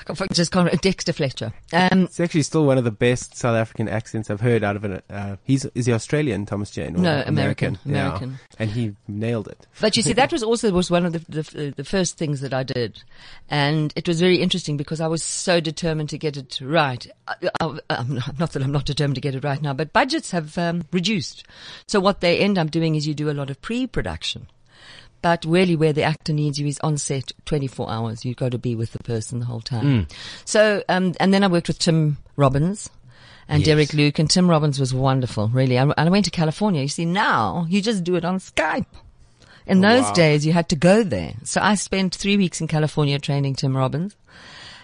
I can't- just can't Dexter Fletcher. Um, It's actually still one of the best South African accents I've heard out of an. Uh, he's is he Australian, Thomas Jane? Or No, American, Yeah. American. and he nailed it. But you see, that was also was one of the, the the first things that I did, and it was very interesting because I was so determined to get it right. I, I, I'm not not that I'm not determined to get it right now, but budgets have um, reduced. So what they end up doing is you do a lot of pre-production. But really, where the actor needs you is on set 24 hours. You've got to be with the person the whole time. So, um, and then I worked with Tim Robbins and Yes. Derek Luke, and Tim Robbins was wonderful, really. I, and I went to California. You see, now you just do it on Skype. In those wow. days, you had to go there. So I spent three weeks in California training Tim Robbins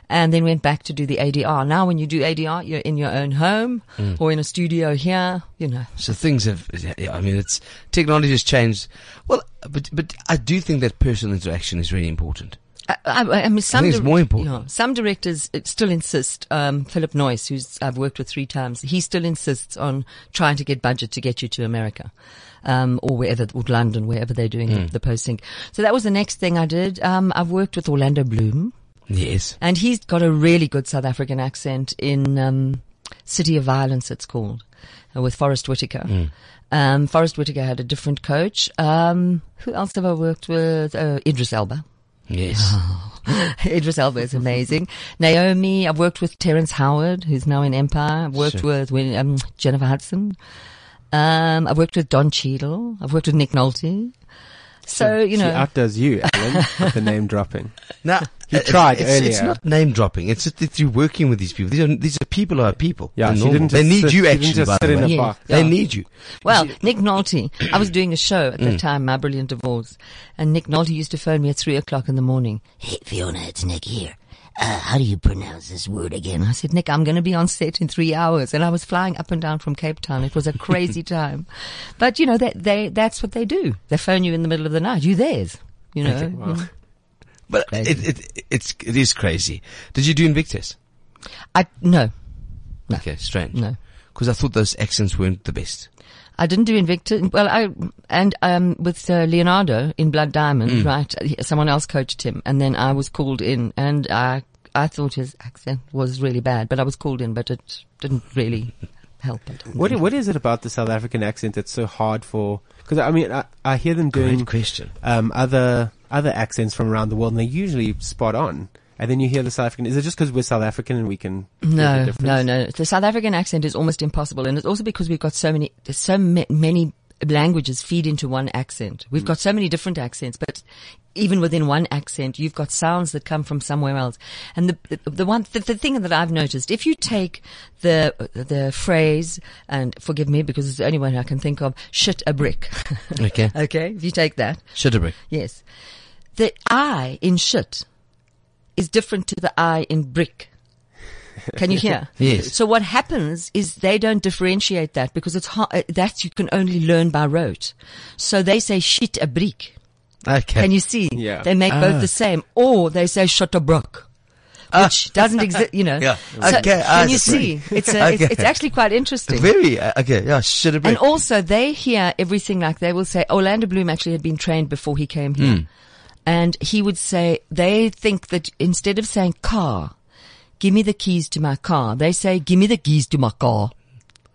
and then went back to do the ADR. Now when you do ADR, you're in your own home or in a studio here, you know. So things have, yeah, I mean, it's, technology has changed. Well, but, but I do think that personal interaction is really important. I, I, I mean, some think it's more important. yeah, some directors still insist. Um, Philip Noyce, who's I've worked with three times, he still insists on trying to get budget to get you to America, um, or wherever, or London, wherever they're doing Hmm. the, the posting. So that was the next thing I did. Um, I've worked with Orlando Bloom, Yes. and he's got a really good South African accent in um, City of Violence. It's called uh, with Forest Whitaker. Um, Forest Whitaker had a different coach. Um, who else have I worked with? Uh, Idris Elba. Yes. Idris Elba is amazing. Naomi, I've worked with Terrence Howard, who's now in Empire. I've worked Sure. with um, Jennifer Hudson. Um, I've worked with Don Cheadle. I've worked with Nick Nolte. So, you she know, outdoes you, Alan, with the name dropping. Now, He tried it's, It's not name dropping. It's just that you're working with these people. These are, these are people who are people. Yeah, They're she didn't They just need sit- you she didn't actually, just by sit the in way. a Yeah. box. They Yeah. need you. well, Nick Nolte, I was doing a show at the Mm. time, My Brilliant Divorce, and Nick Nolte used to phone me at three o'clock in the morning. Hey, Fiona, it's Nick here. Uh, how do you pronounce this word again? I said, Nick, I'm going to be on set in three hours. And I was flying up and down from Cape Town. It was a crazy time. But, you know, they, they, that's what they do. They phone you in the middle of the night. You theirs. You know? you know. But it, it, it's, it is crazy. Did you do Invictus? I, no, No. Okay, strange. no. Because I thought those accents weren't the best. I didn't do Invictus. Well, I and um, with uh, Leonardo in Blood Diamond, Mm. right? Someone else coached him, and then I was called in, and I I thought his accent was really bad, but I was called in, but it didn't really help. It. What what is it about the South African accent that's so hard for? Because I mean, I, I hear them doing Great question. um, other other accents from around the world, and they're usually spot on. And then you hear the South African. Is it just because we're South African and we can? No, no, no. The South African accent is almost impossible, and it's also because we've got so many, so many languages feed into one accent. We've mm. got so many different accents, but even within one accent, you've got sounds that come from somewhere else. And the the, the one the, the thing that I've noticed, if you take the the phrase, and forgive me because it's the only one I can think of, shit a brick. Okay. okay, if you take that, shit a brick. yes, the I in shit is different to the I in brick. Can you hear? Yes. So what happens is they don't differentiate that because it's hard, uh, that you can only learn by rote. So they say shit a brick. Okay. Can you see? Yeah. They make Ah. both the same, or they say shut a brook. Which doesn't exist, you know. Yeah. So Okay, I Can you see. see? It's, a, Okay. it's actually quite interesting. Very, uh, okay, yeah, Shutterbrick. And also they hear everything like they will say, Orlando Bloom actually had been trained before he came here. Hmm. And he would say, they think that instead of saying car, give me the keys to my car, they say, give me the keys to my car.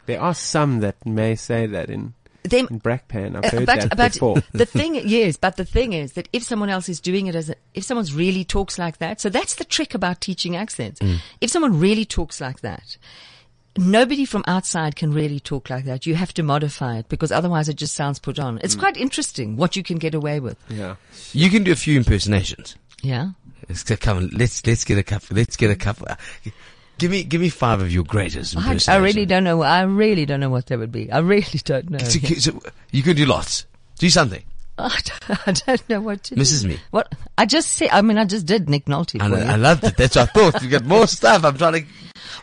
There are some that may say that in They, in Brakpan. I've uh, heard but that but before. the thing yes, but the thing is that if someone else is doing it as a, if someone's really talks like that, so that's the trick about teaching accents. If someone really talks like that, nobody from outside can really talk like that. You have to modify it because otherwise it just sounds put on. It's quite interesting what you can get away with. Yeah. you can do a few impersonations. Yeah. Let's get, come on, let's, let's get a couple, let's get a couple. Uh, Give me, give me five of your greatest I, impersonations. I really don't know. I really don't know what that would be. I really don't know. So, so you can do lots. Do something. I don't, I don't know what to Mrs. do. Me. What? I just say, I mean, I just did Nick Nolte I, for know, you. I loved it. That's what I thought. You got more stuff. I'm trying to.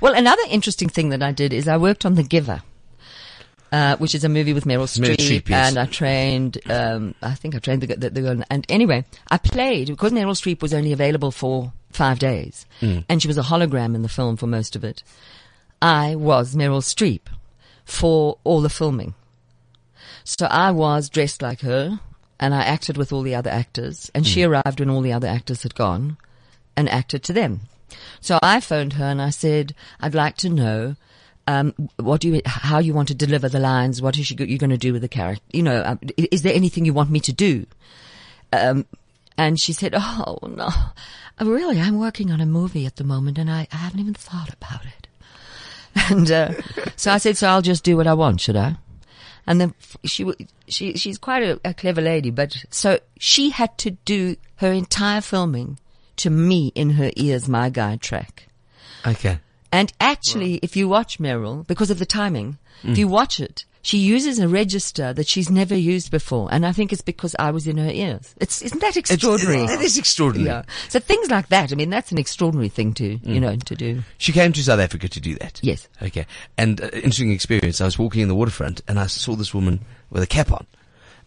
Well, another interesting thing that I did is I worked on The Giver. Uh, which is a movie with Meryl Meryl Streep, Streep, yes. and I trained. Um, I think I trained the, the, the girl. And anyway, I played because Meryl Streep was only available for five days, and she was a hologram in the film for most of it. I was Meryl Streep for all the filming. So I was dressed like her and I acted with all the other actors and she arrived when all the other actors had gone and acted to them. So I phoned her and I said, I'd like to know, um, what do you, how you want to deliver the lines? What is you, you going to do with the character? You know, um, is there anything you want me to do? Um, and she said, Oh no, really, I'm working on a movie at the moment and I, I haven't even thought about it. And uh, so I said, so I'll just do what I want, should I? And then she she she's quite a, a clever lady, but so she had to do her entire filming to me in her ears, my guide track. Okay. And actually, if you watch Meryl, because of the timing, if you watch it, she uses a register that she's never used before, and I think it's because I was in her ears. It's isn't that extraordinary? That is extraordinary. yeah. So things like that. I mean, that's an extraordinary thing to you know to do. She came to South Africa to do that. Yes. Okay. And uh, interesting experience. I was walking in the waterfront and I saw this woman with a cap on.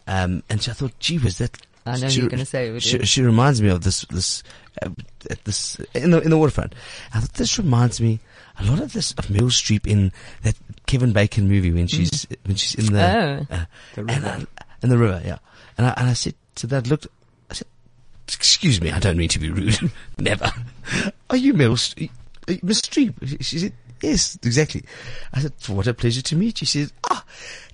Um, and she, I thought, gee whiz, that. I know she- you're gonna say it, She, she reminds me of this, this, at this, in the, in the waterfront. I thought this reminds me a lot of this, of Meryl Streep in that Kevin Bacon movie when she's, when she's in the, Mm. Oh. uh, and I, in the river, yeah. And I, and I said to that, looked, I said, excuse me, I don't mean to be rude. Never. Are you Meryl Streep? Uh, Miss Streep? She said, yes, exactly. I said, what a pleasure to meet you. She said, ah,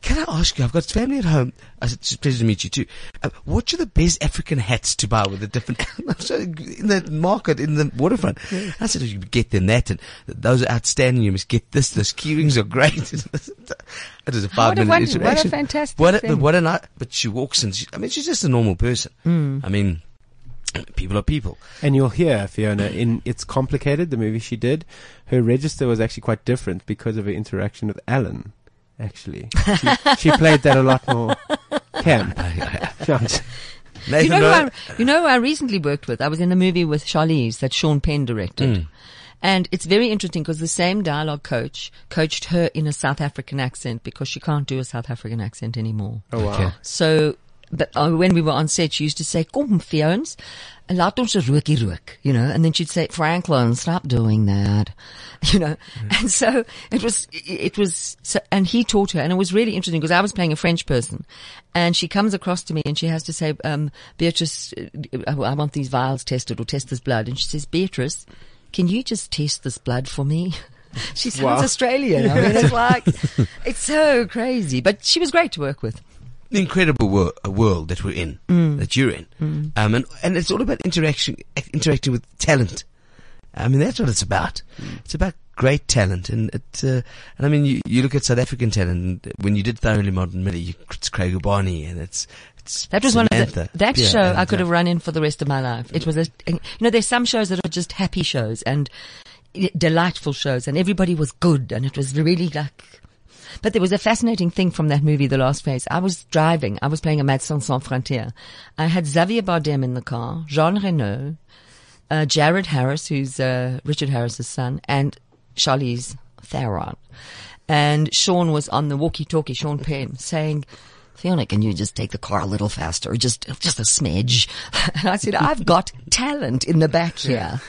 can I ask you, I've got family at home. I said, it's a pleasure to meet you too. Uh, what are the best African hats to buy with the different, in the market, in the waterfront? I said, you get them that and those are outstanding. You must get this. Those key rings are great. it is a five What a minute won- what a fantastic What a, thing. but what a night, but she walks and she, I mean, she's just a normal person. Hmm. I mean, people are people. And you'll hear Fiona in It's Complicated, the movie she did. Her register was actually quite different because of her interaction with Alan. Actually, she, she played that a lot more camp. Nathan You know, who I, you know who I recently worked with? I was in a movie with Charlize that Sean Penn directed. Mm. And it's very interesting because the same dialogue coach coached her in a South African accent because she can't do a South African accent anymore. Oh wow! Okay. So, but uh, when we were on set, she used to say, "Kom, Fiones, laat ons rookie rook," you know, and then she'd say, "Franklin, stop doing that," you know. And so it was, it was, so, and he taught her, and it was really interesting because I was playing a French person, and she comes across to me and she has to say, um, "Beatrice, uh, I want these vials tested or test this blood," and she says, "Beatrice, can you just test this blood for me?" She sounds Wow. Australian. I mean, it's like, it's so crazy, but she was great to work with. The incredible wor- uh, world that we're in, Mm. that you're in, um, and and it's all about interaction, interacting with talent. I mean, that's what it's about. It's about great talent, and it, uh, and I mean, you, you look at South African talent. And when you did Thoroughly Modern Millie, you, it's Craig Urbani, and it's it's That was one of the, that Peer, show and, I could uh, have run in for the rest of my life. It was a, you know, there's some shows that are just happy shows and delightful shows and everybody was good and it was really like, but there was a fascinating thing from that movie, The Last Face. I was driving. I was playing a Médecins Sans Frontières. I had Xavier Bardem in the car, Jean Reno, uh, Jared Harris, who's uh, Richard Harris's son, and Charlize Theron. And Sean was on the walkie-talkie, Sean Penn, saying, Fiona, can you just take the car a little faster, just just a smidge? And I said, I've got talent in the back here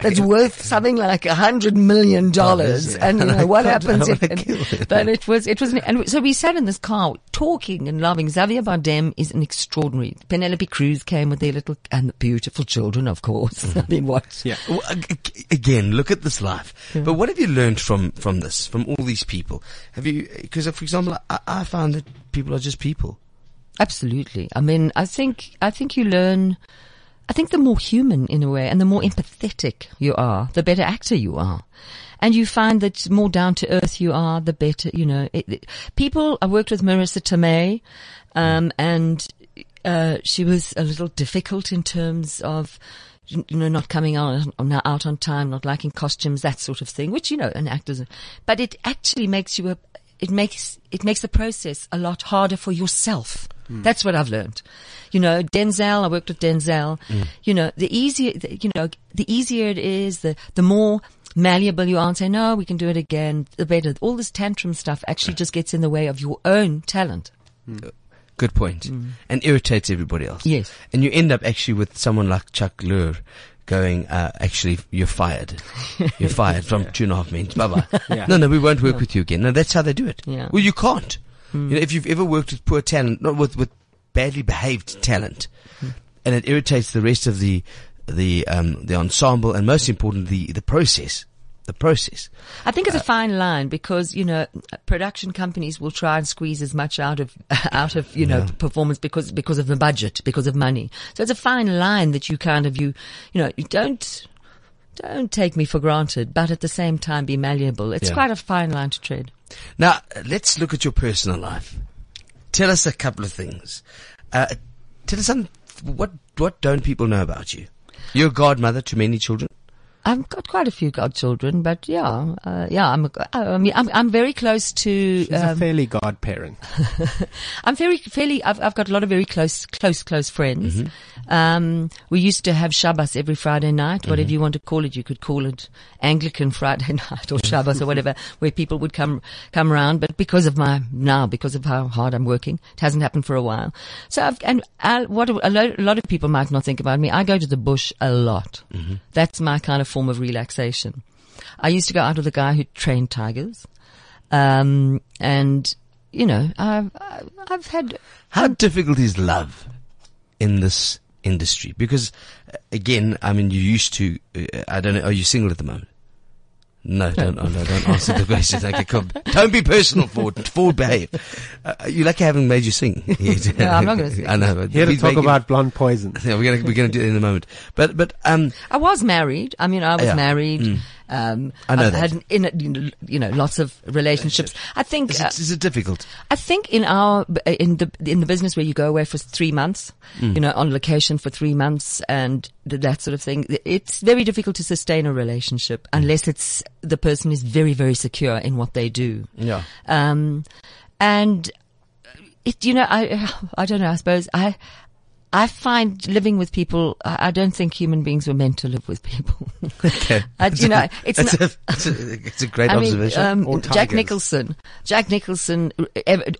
that's worth something like a hundred million dollars. And you know what happens? if, and, but it was it was, and so we sat in this car talking and loving. Xavier Bardem is an extraordinary. Penelope Cruz came with their little and the beautiful children, of course. Mm-hmm. I mean, what? Yeah. Well, ag- ag- again, look at this life. But what have you learned from, from this, from all these people? Have you, because uh, for example, I, I found that people are just people. Absolutely. I mean, I think, I think you learn, I think the more human in a way and the more empathetic you are, the better actor you are. And you find that more down to earth you are, the better, you know, it, it- people, I worked with Marisa Tomei, um, and, uh, she was a little difficult in terms of, you know, not coming out, out on time, not liking costumes, that sort of thing, which, you know, an actor's, but it actually makes you a, it makes, it makes the process a lot harder for yourself. That's what I've learned. You know, Denzel, I worked with Denzel. Mm. You know, the easier, the- you know, the easier it is, the, the more malleable you are and say, no, we can do it again, the better. All this tantrum stuff actually just gets in the way of your own talent. Good point. And irritates everybody else. Mm. Yes. And you end up actually with someone like Chuck Lorre going, uh, actually, you're fired. You're fired from two and a half men. Bye bye. Yeah. No, no, we won't work with you again. No, that's how they do it. Yeah. Well, you can't. You know, if you've ever worked with poor talent, not with, with badly behaved talent, and it irritates the rest of the, the, um, the ensemble and most importantly, the, the process. The process. I think it's a fine line because you know production companies will try and squeeze as much out of out of you know performance because because of the budget because of money. So it's a fine line that you kind of you you know you don't don't take me for granted, but at the same time be malleable. It's Yeah. quite a fine line to tread. Now, uh, let's look at your personal life. Tell us a couple of things. Uh, tell us some, what, what don't people know about you? You're a godmother to many children. I've got quite a few godchildren, but yeah, uh, yeah, I'm, a, I mean, I'm, I'm very close to, She's a um, fairly godparent. I'm very, fairly, I've, I've got a lot of very close, close, close friends. Mm-hmm. Um, we used to have Shabbos every Friday night, Mm-hmm. whatever you want to call it. You could call it Anglican Friday night or Shabbos or whatever, where people would come, come around. But because of my, now, because of how hard I'm working, it hasn't happened for a while. So I've, and I, what a lot, a lot of people might not think about me. I go to the bush a lot. Mm-hmm. That's my kind of form of relaxation. I used to go out with a guy who trained tigers. Um, and, you know, I've, I've- had, How difficult is love in this industry? Because, uh, again, I mean, you used to, uh, I don't know, are you single at the moment? No, don't, oh, no, don't answer the question. Okay, come. Don't be personal, Ford. Ford, behave. Uh, you lucky I haven't made you sing. No, I'm not gonna sing. I know. But Here to talk making- about blonde poison. Yeah, we're gonna we're gonna do it in a moment. But but um, I was married. I mean, I was Yeah. married. Um, I know I've that. had in you know lots of relationships. I think is uh, it, is it difficult? I think in our in the in the business where you go away for three months, Mm. you know, on location for three months and that sort of thing, it's very difficult to sustain a relationship unless it's the person is very very secure in what they do. Yeah. Um, and it, you know, I, I don't know. I suppose I, I find living with people. I, don't think human beings were meant to live with people. Okay. I, you know, it's It's not, a, it's a, it's a great I mean, observation. um, Or Jack. Nicholson. Jack Nicholson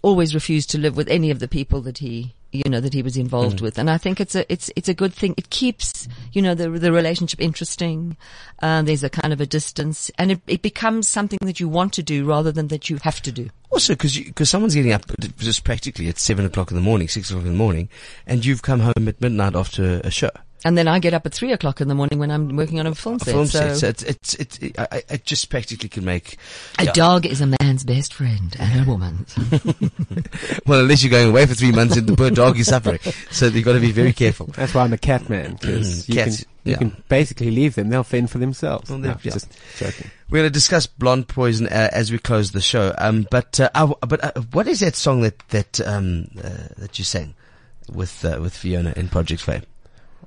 always refused to live with any of the people that he, you know, that he was Mm. involved with, and I think it's a, it's, it's a good thing. It keeps, you know, the the relationship interesting. Um, there's a kind of a distance, and it, it becomes something that you want to do rather than that you have to do. Also, because because someone's getting up just practically at seven o'clock in the morning, six o'clock in the morning, and you've come home at midnight after a show. And then I get up at three o'clock in the morning when I'm working on a film A set. film so set. So it's, it's, it's, it, I, I- just practically can make. a yeah. dog is a man's best friend and a woman's. Well, unless you're going away for three months and the poor dog is suffering. So you've got to be very careful. That's why I'm a cat man because Mm, you, cats, can, you yeah. can basically leave them; they'll fend for themselves. Well, no, yeah. Just joking. We're going to discuss Blonde Poison uh, as we close the show. Um, but uh, I w but uh, what is that song that that um uh, that you sang with uh, with Fiona in Project Fame?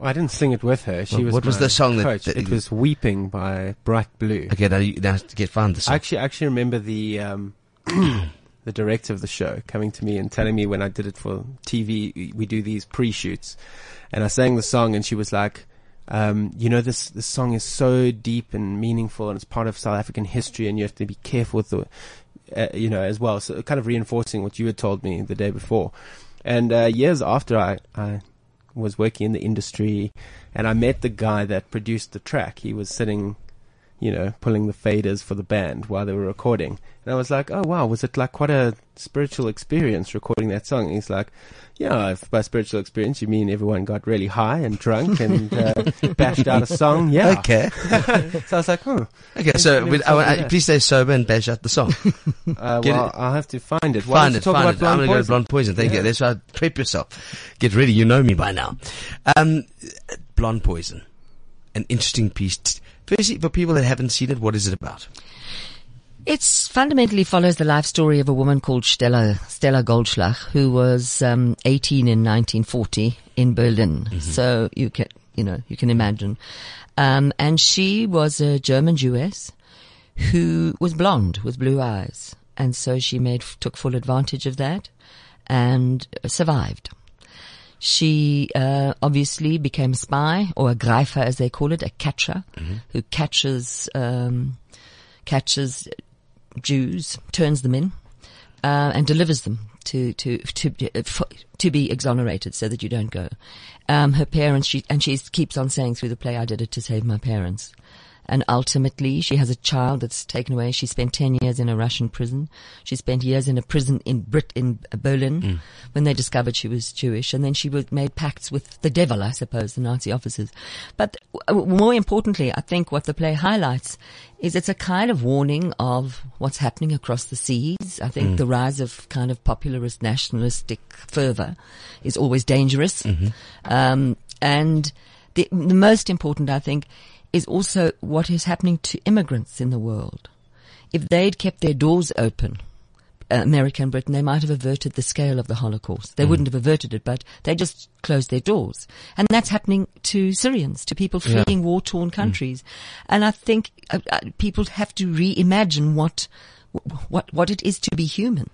I didn't sing it with her. She Well, was what was the song coach. that it was "Weeping" by Bright Blue. Okay, now you now to get find the song. I actually, I actually remember the um, the director of the show coming to me and telling me when I did it for TV, we do these pre-shoots, and I sang the song, and she was like, um, "You know, this this song is so deep and meaningful, and it's part of South African history, and you have to be careful with the, uh, you know, as well." So, kind of reinforcing what you had told me the day before, and uh, years after I. I was working in the industry and I met the guy that produced the track. He was sitting you know, pulling the faders for the band while they were recording. And I was like, oh wow, was it like quite a spiritual experience recording that song? And he's like, yeah, if by spiritual experience you mean everyone got really high and drunk and uh, bashed out a song. Yeah. Okay. So I was like, huh. Okay. So Maybe we, it's I, I, please stay sober and bash out the song. Uh, well, it- I'll have to find it. Why find it. talk Find about it. I'm going to go to Poison? Blonde Poison. Thank you. Yeah. That's why prep yourself. Get ready. You know me by now. Um, Blonde Poison. An interesting piece. T- Firstly, for people that haven't seen it, what is it about? It fundamentally follows the life story of a woman called Stella Stella Goldschlag, who was um, 18 in 1940 in Berlin. So you can you know you can imagine, um, and she was a German Jewess who was blonde with blue eyes, and so she made took full advantage of that and survived. She uh, obviously became a spy or a greifer, as they call it, a catcher who catches um, catches Jews, turns them in, uh, and delivers them to to to uh, to be exonerated, so that you don't go. Um, her parents, she and she keeps on saying through the play, "I did it to save my parents." And ultimately, she has a child that's taken away. She spent 10 years in a Russian prison. She spent years in a prison in Brit, in Berlin when they discovered she was Jewish. And then she was, made pacts with the devil, I suppose, the Nazi officers. But uh, more importantly, I think what the play highlights is it's a kind of warning of what's happening across the seas. I think the rise of kind of popularist nationalistic fervor is always dangerous. Um, and the, the most important, I think, is also what is happening to immigrants in the world. If they'd kept their doors open, America and Britain, they might have averted the scale of the Holocaust. They wouldn't have averted it, but they just closed their doors. And that's happening to Syrians, to people fleeing war-torn countries. And I think uh, uh, people have to reimagine what, what, what it is to be human.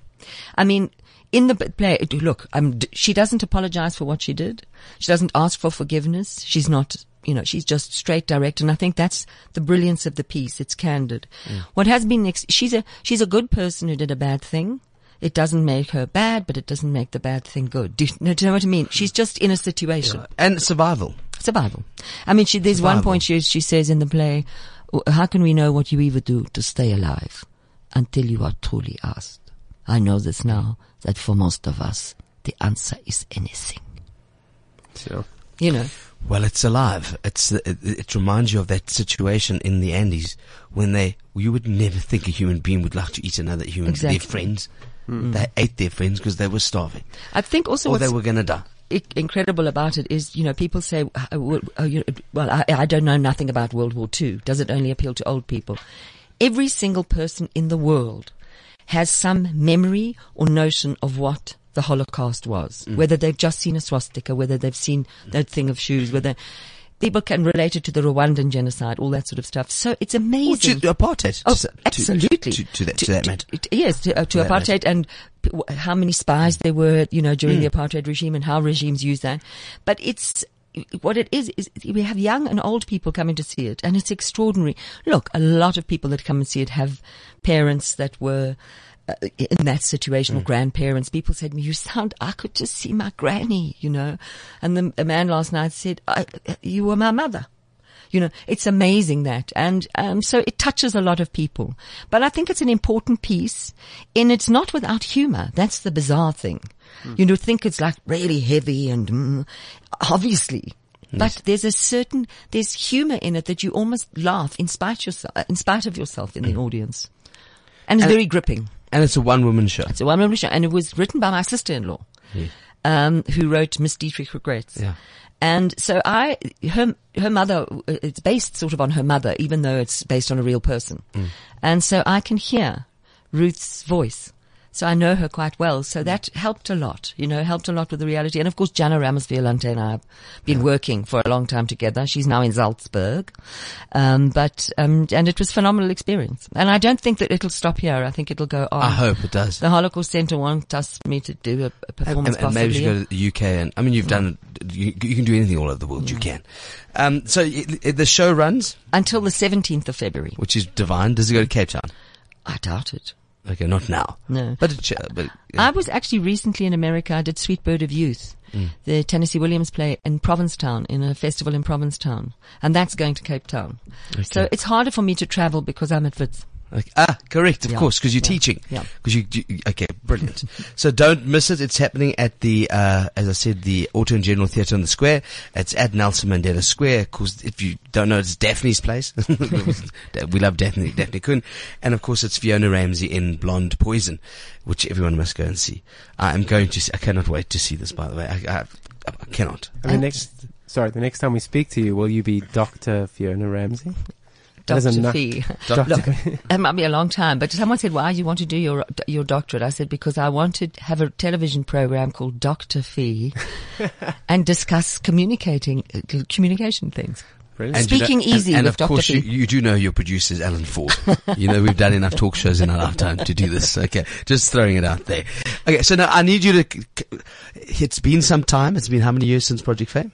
I mean, in the play, look, um, she doesn't apologize for what she did. She doesn't ask for forgiveness. She's not, you know, she's just straight direct. And I think that's the brilliance of the piece. It's candid. What has been next, she's a, she's a good person who did a bad thing. It doesn't make her bad, but it doesn't make the bad thing good. Do, you- do you know what I mean? She's just in a situation. And survival. Survival. I mean, she, there's one point she, she says in the play, oh, how can we know what you either do to stay alive until you are truly asked? I know this now, that for most of us, the answer is anything. So, You know, Well, it's alive. It's it, it reminds you of that situation in the Andes when they you would never think a human being would like to eat another human Exactly. their friends. They ate their friends because they were starving I think also or they were going to die. i- incredible about it is, you know, people say, uh, well, uh, you know, well, I, I don't know nothing about World War II. Does it only appeal to old people? Every single person in the world has some memory or notion of what the Holocaust was, whether they've just seen a swastika, whether they've seen that thing of shoes, whether people can relate it to the Rwandan genocide, all that sort of stuff. So it's Or amazing. to apartheid. Oh, to, to- absolutely. To, to, that, to, that to- yes, to, uh, to apartheid and p- w- how many spies there were, you know, during the apartheid regime and how regimes use that. But it's, what it is, is we have young and old people coming to see it and it's extraordinary. Look, a lot of people that come and see it have parents that were in that situation or grandparents. People said to me, you sound, I could just see my granny, you know. And the, a man last night said, I, you were my mother. You know, it's amazing that. And, um, so it touches a lot of people. But I think it's an important piece and it's not without humor. That's the bizarre thing. You know, think it's like really heavy and, mm, obviously. But there's a certain, there's humor in it that you almost laugh in spite yourself, in spite of yourself in the audience. And it's And- very gripping. And it's a one woman show. It's a one woman show, and it was written by my sister-in-law, um, who wrote Miss Dietrich Regrets. Yeah. And so I, her, her mother, it's based sort of on her mother, even though it's based on a real person. And so I can hear Ruth's voice. So I know her quite well. So that helped a lot, you know, helped a lot with the reality. And of course, Janna Ramos Violante and I have been working for a long time together. She's now in Salzburg. Um, but, um, and it was a phenomenal experience. And I don't think that it'll stop here. I think it'll go on. I hope it does. The Holocaust Center wants us me to do a, a And, performance and maybe you go to the UK and, I mean, you've done, you, you can do anything all over the world. You can. Um, so it, it- the show runs, Until the 17th of February. which is divine. Does it go to Cape Town? I doubt it. Okay, not now. No. But, it, but yeah. I was actually recently in America. I did Sweet Bird of Youth, Mm. the Tennessee Williams play in Provincetown, in a festival in Provincetown. And that's going to Cape Town. So it's harder for me to travel because I'm at Wits. Okay. Ah, correct, of Yeah. course, because you're Yeah. teaching. Yeah. Because you, you, okay, brilliant. so don't miss it. It's happening at the, uh, as I said, the Auto and General Theatre on the Square. It's at Nelson Mandela Square. Of course, if you don't know, it's Daphne's place. we love Daphne, Daphne Kuhn. And of course, it's Fiona Ramsay in Blonde Poison, which everyone must go and see. I am going to see, I cannot wait to see this, by the way. I, I, I cannot. and the next, sorry, the next time we speak to you, will you be Dr. Fiona Ramsay? That is a Dr. Fee. Dr. Look, it might be a long time, but someone said, why do you want to do your, your doctorate? I said, because I want to have a television program called Dr. Fee and discuss communicating, uh, communication things. Brilliant. And you know- Speaking Easy and, and with of Dr. course you, you do know your producer is Alan Ford. you know we've done enough talk shows in our lifetime to do this. Okay, just throwing it out there. Okay, so now I need you to. It's been some time. It's been how many years since Project Fame?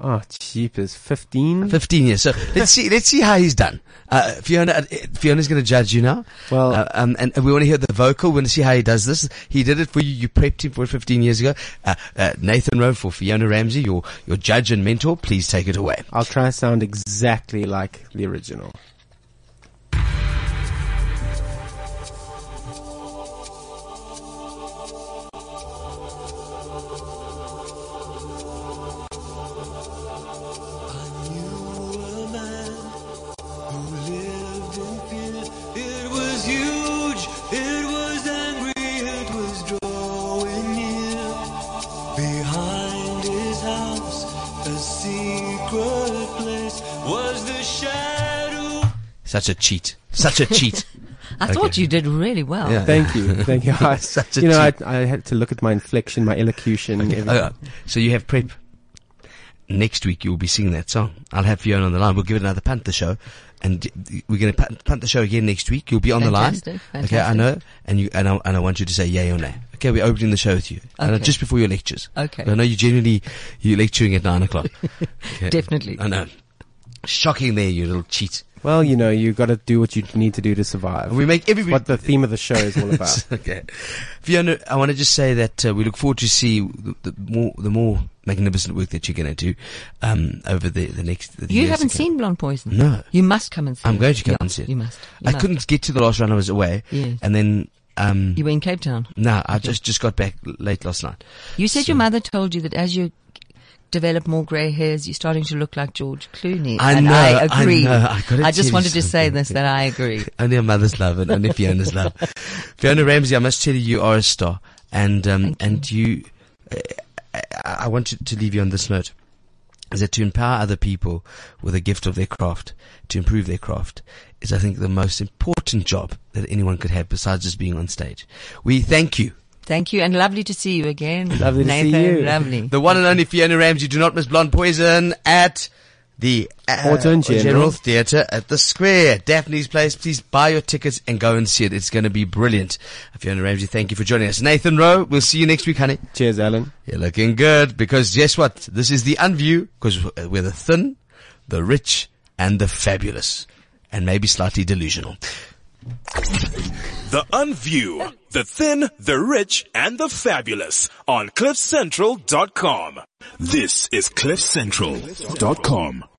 Oh, cheapers. 15? Fifteen years. So let's see. Let's see how he's done. Uh, Fiona, uh, Fiona's going to judge you now. Well- uh, um, and we want to hear the vocal. We want to see how he does this. He did it for you. You prepped him for it 15 years ago. Uh, uh, Nathan Rowe for Fiona Ramsay, your your judge and mentor. Please take it away. I'll try to sound exactly like the original. Such a cheat. Such a cheat. I thought you did really well. Yeah. Thank you. Thank you. I, Such a you know, I, cheat. I had to look at my inflection, my elocution, everything. Uh, so you have prep. Next week you'll be singing that song. I'll have Fiona on the line. We'll give it another punt the show, and we're going to punt, punt the show again next week. You'll be on Fantastic, the line. fantastic. Okay, I know, and you and I, and I want you to say yay or nay. Okay, we're opening the show with you, and just before your lectures. Okay. I know you generally you're lecturing at nine o'clock. Okay. Definitely. I know. Shocking there, you little cheat. Well, you know, you've got to do what you need to do to survive. We make everybody. what the theme of the show is all about. okay. Fiona, I want to just say that uh, we look forward to see the, the more the more magnificent work that you're going to do um, over the the next. The You years haven't to seen Blonde Poison? No. You must come and see I'm it. going to come Yeah, and see it. You must. You I must. couldn't get to the last run. I was away, Yes. and then um, You were in Cape Town. no, I just just got back late last night. You said So- your mother told you that as you develop more grey hairs, you're starting to look like George Clooney. I and know, I I agree. know, I gotta just you wanted to say this that I agree. Only a mother's love and only Fiona's love. Fiona Ramsay, I must tell you, you are a star, and um, and you, uh, I, I want you to leave you on this note. Is that to empower other people with a gift of their craft, to improve their craft, is I think the most important job that anyone could have besides just being on stage. We thank you. Thank you, and lovely to see you again. Lovely to see Nathan, you. Lovely. The one and only Fiona Ramsay. Do not miss Blonde Poison at the uh, Auto and General. Theatre at the Square. Daphne's Place. Please buy your tickets and go and see it. It's going to be brilliant. Fiona Ramsay, thank you for joining us. Nathan Rowe, we'll see you next week, honey. Cheers, Alan. You're looking good because guess what? This is the Unview because we're the thin, the rich, and the fabulous. And maybe slightly delusional. The Unview, the thin, the rich, and the fabulous on CliffCentral.com. This is CliffCentral.com.